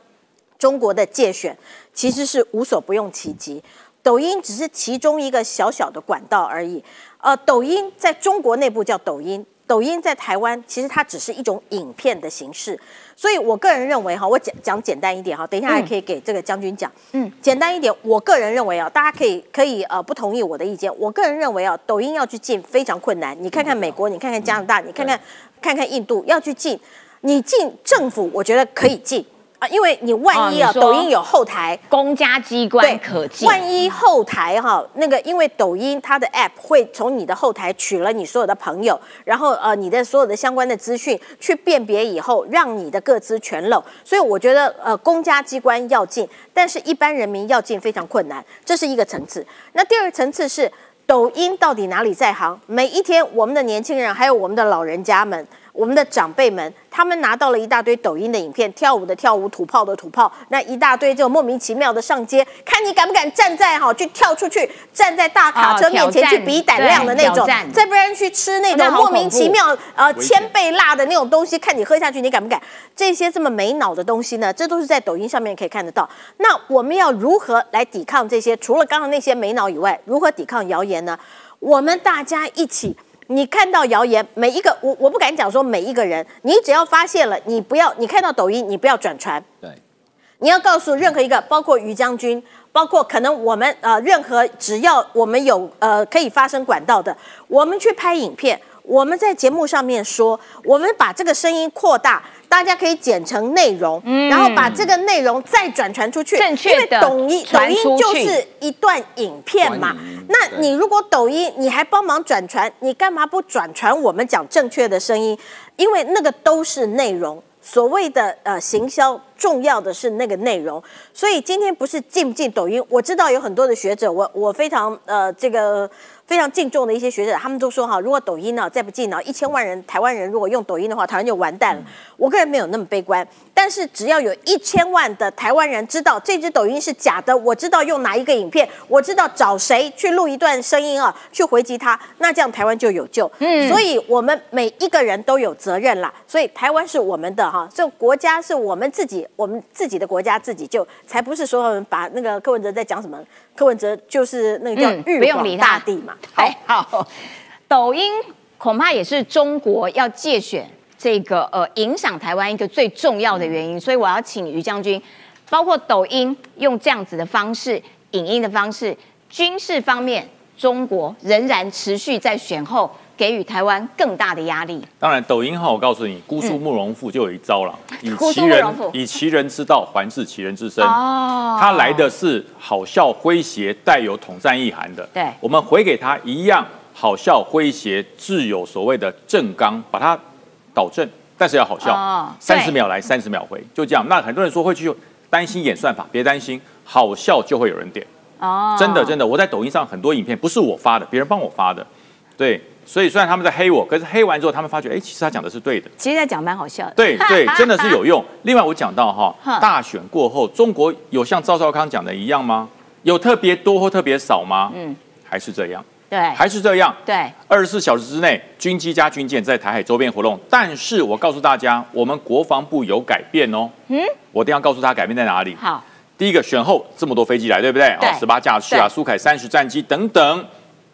中国的界选其实是无所不用其极，抖音只是其中一个小小的管道而已。呃，抖音在中国内部叫抖音。抖音在台湾其实它只是一种影片的形式，所以我个人认为哈，我讲讲简单一点哈，等一下还可以给这个将军讲，嗯，简单一点，我个人认为啊，大家可以可以呃不同意我的意见，我个人认为啊，抖音要去进非常困难，你看看美国，你看看加拿大，你看看看看印度要去进，你进政府，我觉得可以进。啊，因为你万一啊，抖音有后台，公家机关可进。万一后台哈，那个因为抖音它的 app 会从你的后台取了你所有的朋友，然后呃你的所有的相关的资讯去辨别以后，让你的各资全漏。所以我觉得呃公家机关要进，但是一般人民要进非常困难，这是一个层次。那第二层次是抖音到底哪里在行？每一天我们的年轻人还有我们的老人家们。我们的长辈们，他们拿到了一大堆抖音的影片，跳舞的跳舞，吐泡的吐泡，那一大堆就莫名其妙的上街，看你敢不敢站在哈，去跳出去，站在大卡车面前去比胆量的那种，再不然去吃那种莫名其妙呃千倍辣的那种东西，看你喝下去你敢不敢？这些这么没脑的东西呢，这都是在抖音上面可以看得到。那我们要如何来抵抗这些？除了刚刚那些没脑以外，如何抵抗谣言呢？我们大家一起。你看到谣言，每一个我我不敢讲说每一个人，你只要发现了，你不要你看到抖音，你不要转传。对，你要告诉任何一个，包括于将军，包括可能我们呃任何只要我们有呃可以发声管道的，我们去拍影片。我们在节目上面说，我们把这个声音扩大，大家可以剪成内容，然后把这个内容再转传出去。正确的抖音抖音就是一段影片嘛。那你如果抖音你还帮忙转传，你干嘛不转传我们讲正确的声音？因为那个都是内容。所谓的呃行销，重要的是那个内容。所以今天不是进不进抖音，我知道有很多的学者，我我非常呃这个。非常敬重的一些学者，他们都说哈，如果抖音呢再不进呢，一千万人台湾人如果用抖音的话，台湾就完蛋了。我个人没有那么悲观，但是只要有一千万的台湾人知道这支抖音是假的，我知道用哪一个影片，我知道找谁去录一段声音啊，去回击他，那这样台湾就有救。嗯，所以我们每一个人都有责任啦。所以台湾是我们的哈，这国家是我们自己，我们自己的国家自己救，才不是说把那个柯文哲在讲什么。柯文哲就是那个叫玉皇大帝嘛。好，抖音恐怕也是中国要借选这个呃影响台湾一个最重要的原因。所以我要请于将军，包括抖音用这样子的方式、影音的方式，军事方面，中国仍然持续在选后。给予台湾更大的压力。当然，抖音哈，我告诉你，姑苏慕容复就有一招了，以其人以其人之道还治其人之身。哦，他来的是好笑诙谐，带有统战意涵的。对，我们回给他一样好笑诙谐，自有所谓的正刚，把它导正，但是要好笑。三十秒来，三十秒回，就这样。那很多人说会去担心演算法，别担心，好笑就会有人点。哦，真的真的，我在抖音上很多影片不是我发的，别人帮我发的。对。所以虽然他们在黑我，可是黑完之后，他们发觉，哎，其实他讲的是对的。其实他讲蛮好笑的。对对，真的是有用。另外，我讲到哈，大选过后，中国有像赵少康讲的一样吗？有特别多或特别少吗？嗯，还是这样。对，还是这样。对，二十四小时之内，军机加军舰在台海周边活动。但是我告诉大家，我们国防部有改变哦。嗯，我一定要告诉他改变在哪里。好，第一个选后这么多飞机来，对不对？哦，十八架次啊，苏凯三十战机等等。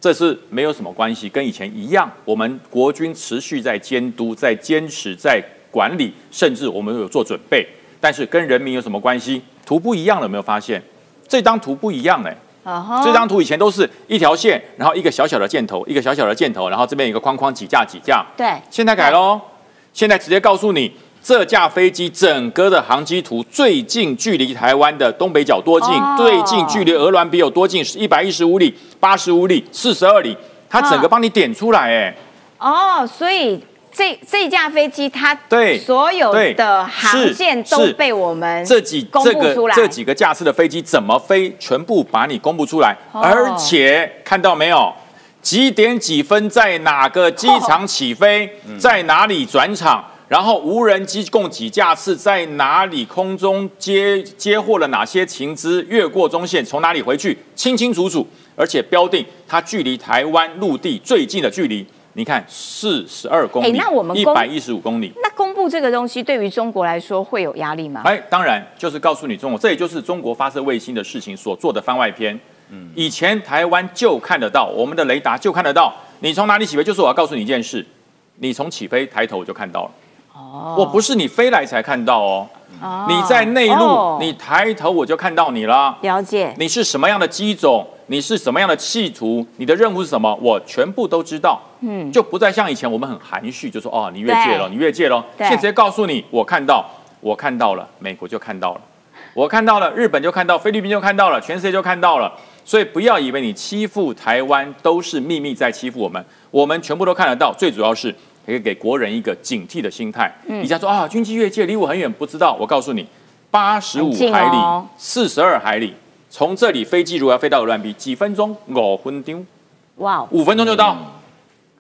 这是没有什么关系，跟以前一样。我们国军持续在监督、在坚持、在管理，甚至我们有做准备。但是跟人民有什么关系？图不一样了，有没有发现？这张图不一样嘞。这张图以前都是一条线，然后一个小小的箭头，一个小小的箭头，然后这边一个框框，几架几架。对。现在改喽，现在直接告诉你。这架飞机整个的航机图最近距离台湾的东北角多近？最近距离鹅銮鼻有多近？是一百一十五里、八十五里、四十二里，它整个帮你点出来，哎。哦，所以这这架飞机它对所有的航线都被我们这几这个这几个架次的飞机怎么飞，全部把你公布出来，而且看到没有？几点几分在哪个机场起飞，在哪里转场？然后无人机共几架次在哪里空中接接获了哪些情资，越过中线从哪里回去，清清楚楚，而且标定它距离台湾陆地最近的距离。你看，四十二公里，那我们一百一十五公里。那公布这个东西对于中国来说会有压力吗？哎，当然，就是告诉你中国，这也就是中国发射卫星的事情所做的番外篇。嗯，以前台湾就看得到，我们的雷达就看得到，你从哪里起飞，就是我要告诉你一件事，你从起飞抬头我就看到了。哦，我不是你飞来才看到哦。哦，你在内陆，你抬头我就看到你了。了解，你是什么样的机种？你是什么样的企图？你的任务是什么？我全部都知道。嗯，就不再像以前我们很含蓄，就说哦，你越界了，你越界了。现在直接告诉你，我看到，我看到了，美国就看到了，我看到了，日本就看到，菲律宾就看到了，全世界就看到了。所以不要以为你欺负台湾都是秘密在欺负我们，我们全部都看得到。最主要是可以给国人一个警惕的心态。嗯，你家说啊，军机越界离我很远，不知道。我告诉你，八十五海里，四十二海里。从这里飞机如果要飞到鹅銮鼻，几分钟？五分钟，哇，五分钟就到，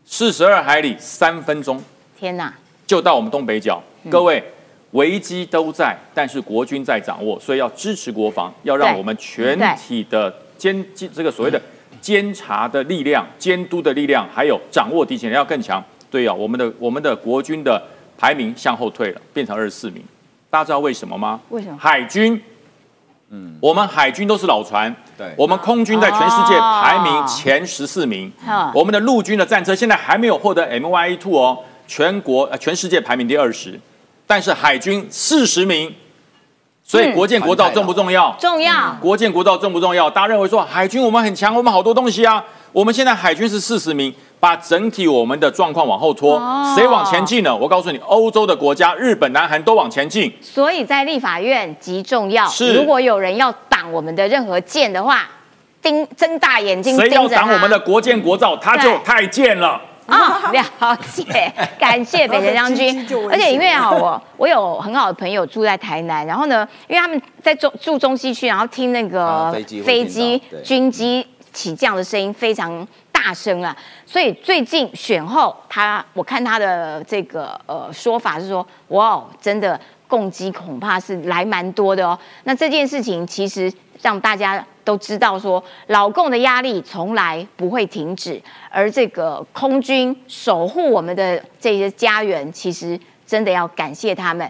四十二海里三分钟，天哪，就到我们东北角。各位，危机都在，但是国军在掌握，所以要支持国防，要让我们全体的监这个所谓的监察的力量、监督的力量，还有掌握敌情要更强。对啊，我们的我们的国军的排名向后退了，变成二十四名。大家知道为什么吗？为什么？海军。嗯，我们海军都是老船，对，我们空军在全世界排名前十四名，我们的陆军的战车现在还没有获得 M Y E Two 哦，全国呃全世界排名第二十，但是海军四十名，所以国建国造重不重要？重要。国建国造重不重要？大家认为说海军我们很强，我们好多东西啊，我们现在海军是四十名。把整体我们的状况往后拖，谁往前进呢？我告诉你，欧洲的国家，日本、南韩都往前进。所以在立法院极重要。是，如果有人要挡我们的任何剑的话，盯睁大眼睛谁要挡我们的国建国造，他就太贱了。啊，了解，感谢北辰将军。而且因为啊，我我有很好的朋友住在台南，然后呢，因为他们在中住中西区，然后听那个飞机、军机起降的声音非常。大声啊！所以最近选后，他我看他的这个呃说法是说，哇，真的攻击恐怕是来蛮多的哦。那这件事情其实让大家都知道，说老共的压力从来不会停止，而这个空军守护我们的这些家园，其实真的要感谢他们。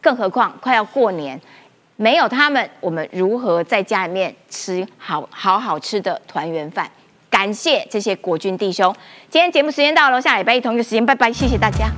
更何况快要过年，没有他们，我们如何在家里面吃好好好吃的团圆饭？感谢这些国军弟兄，今天节目时间到了，下礼拜一同一个时间，拜拜，谢谢大家。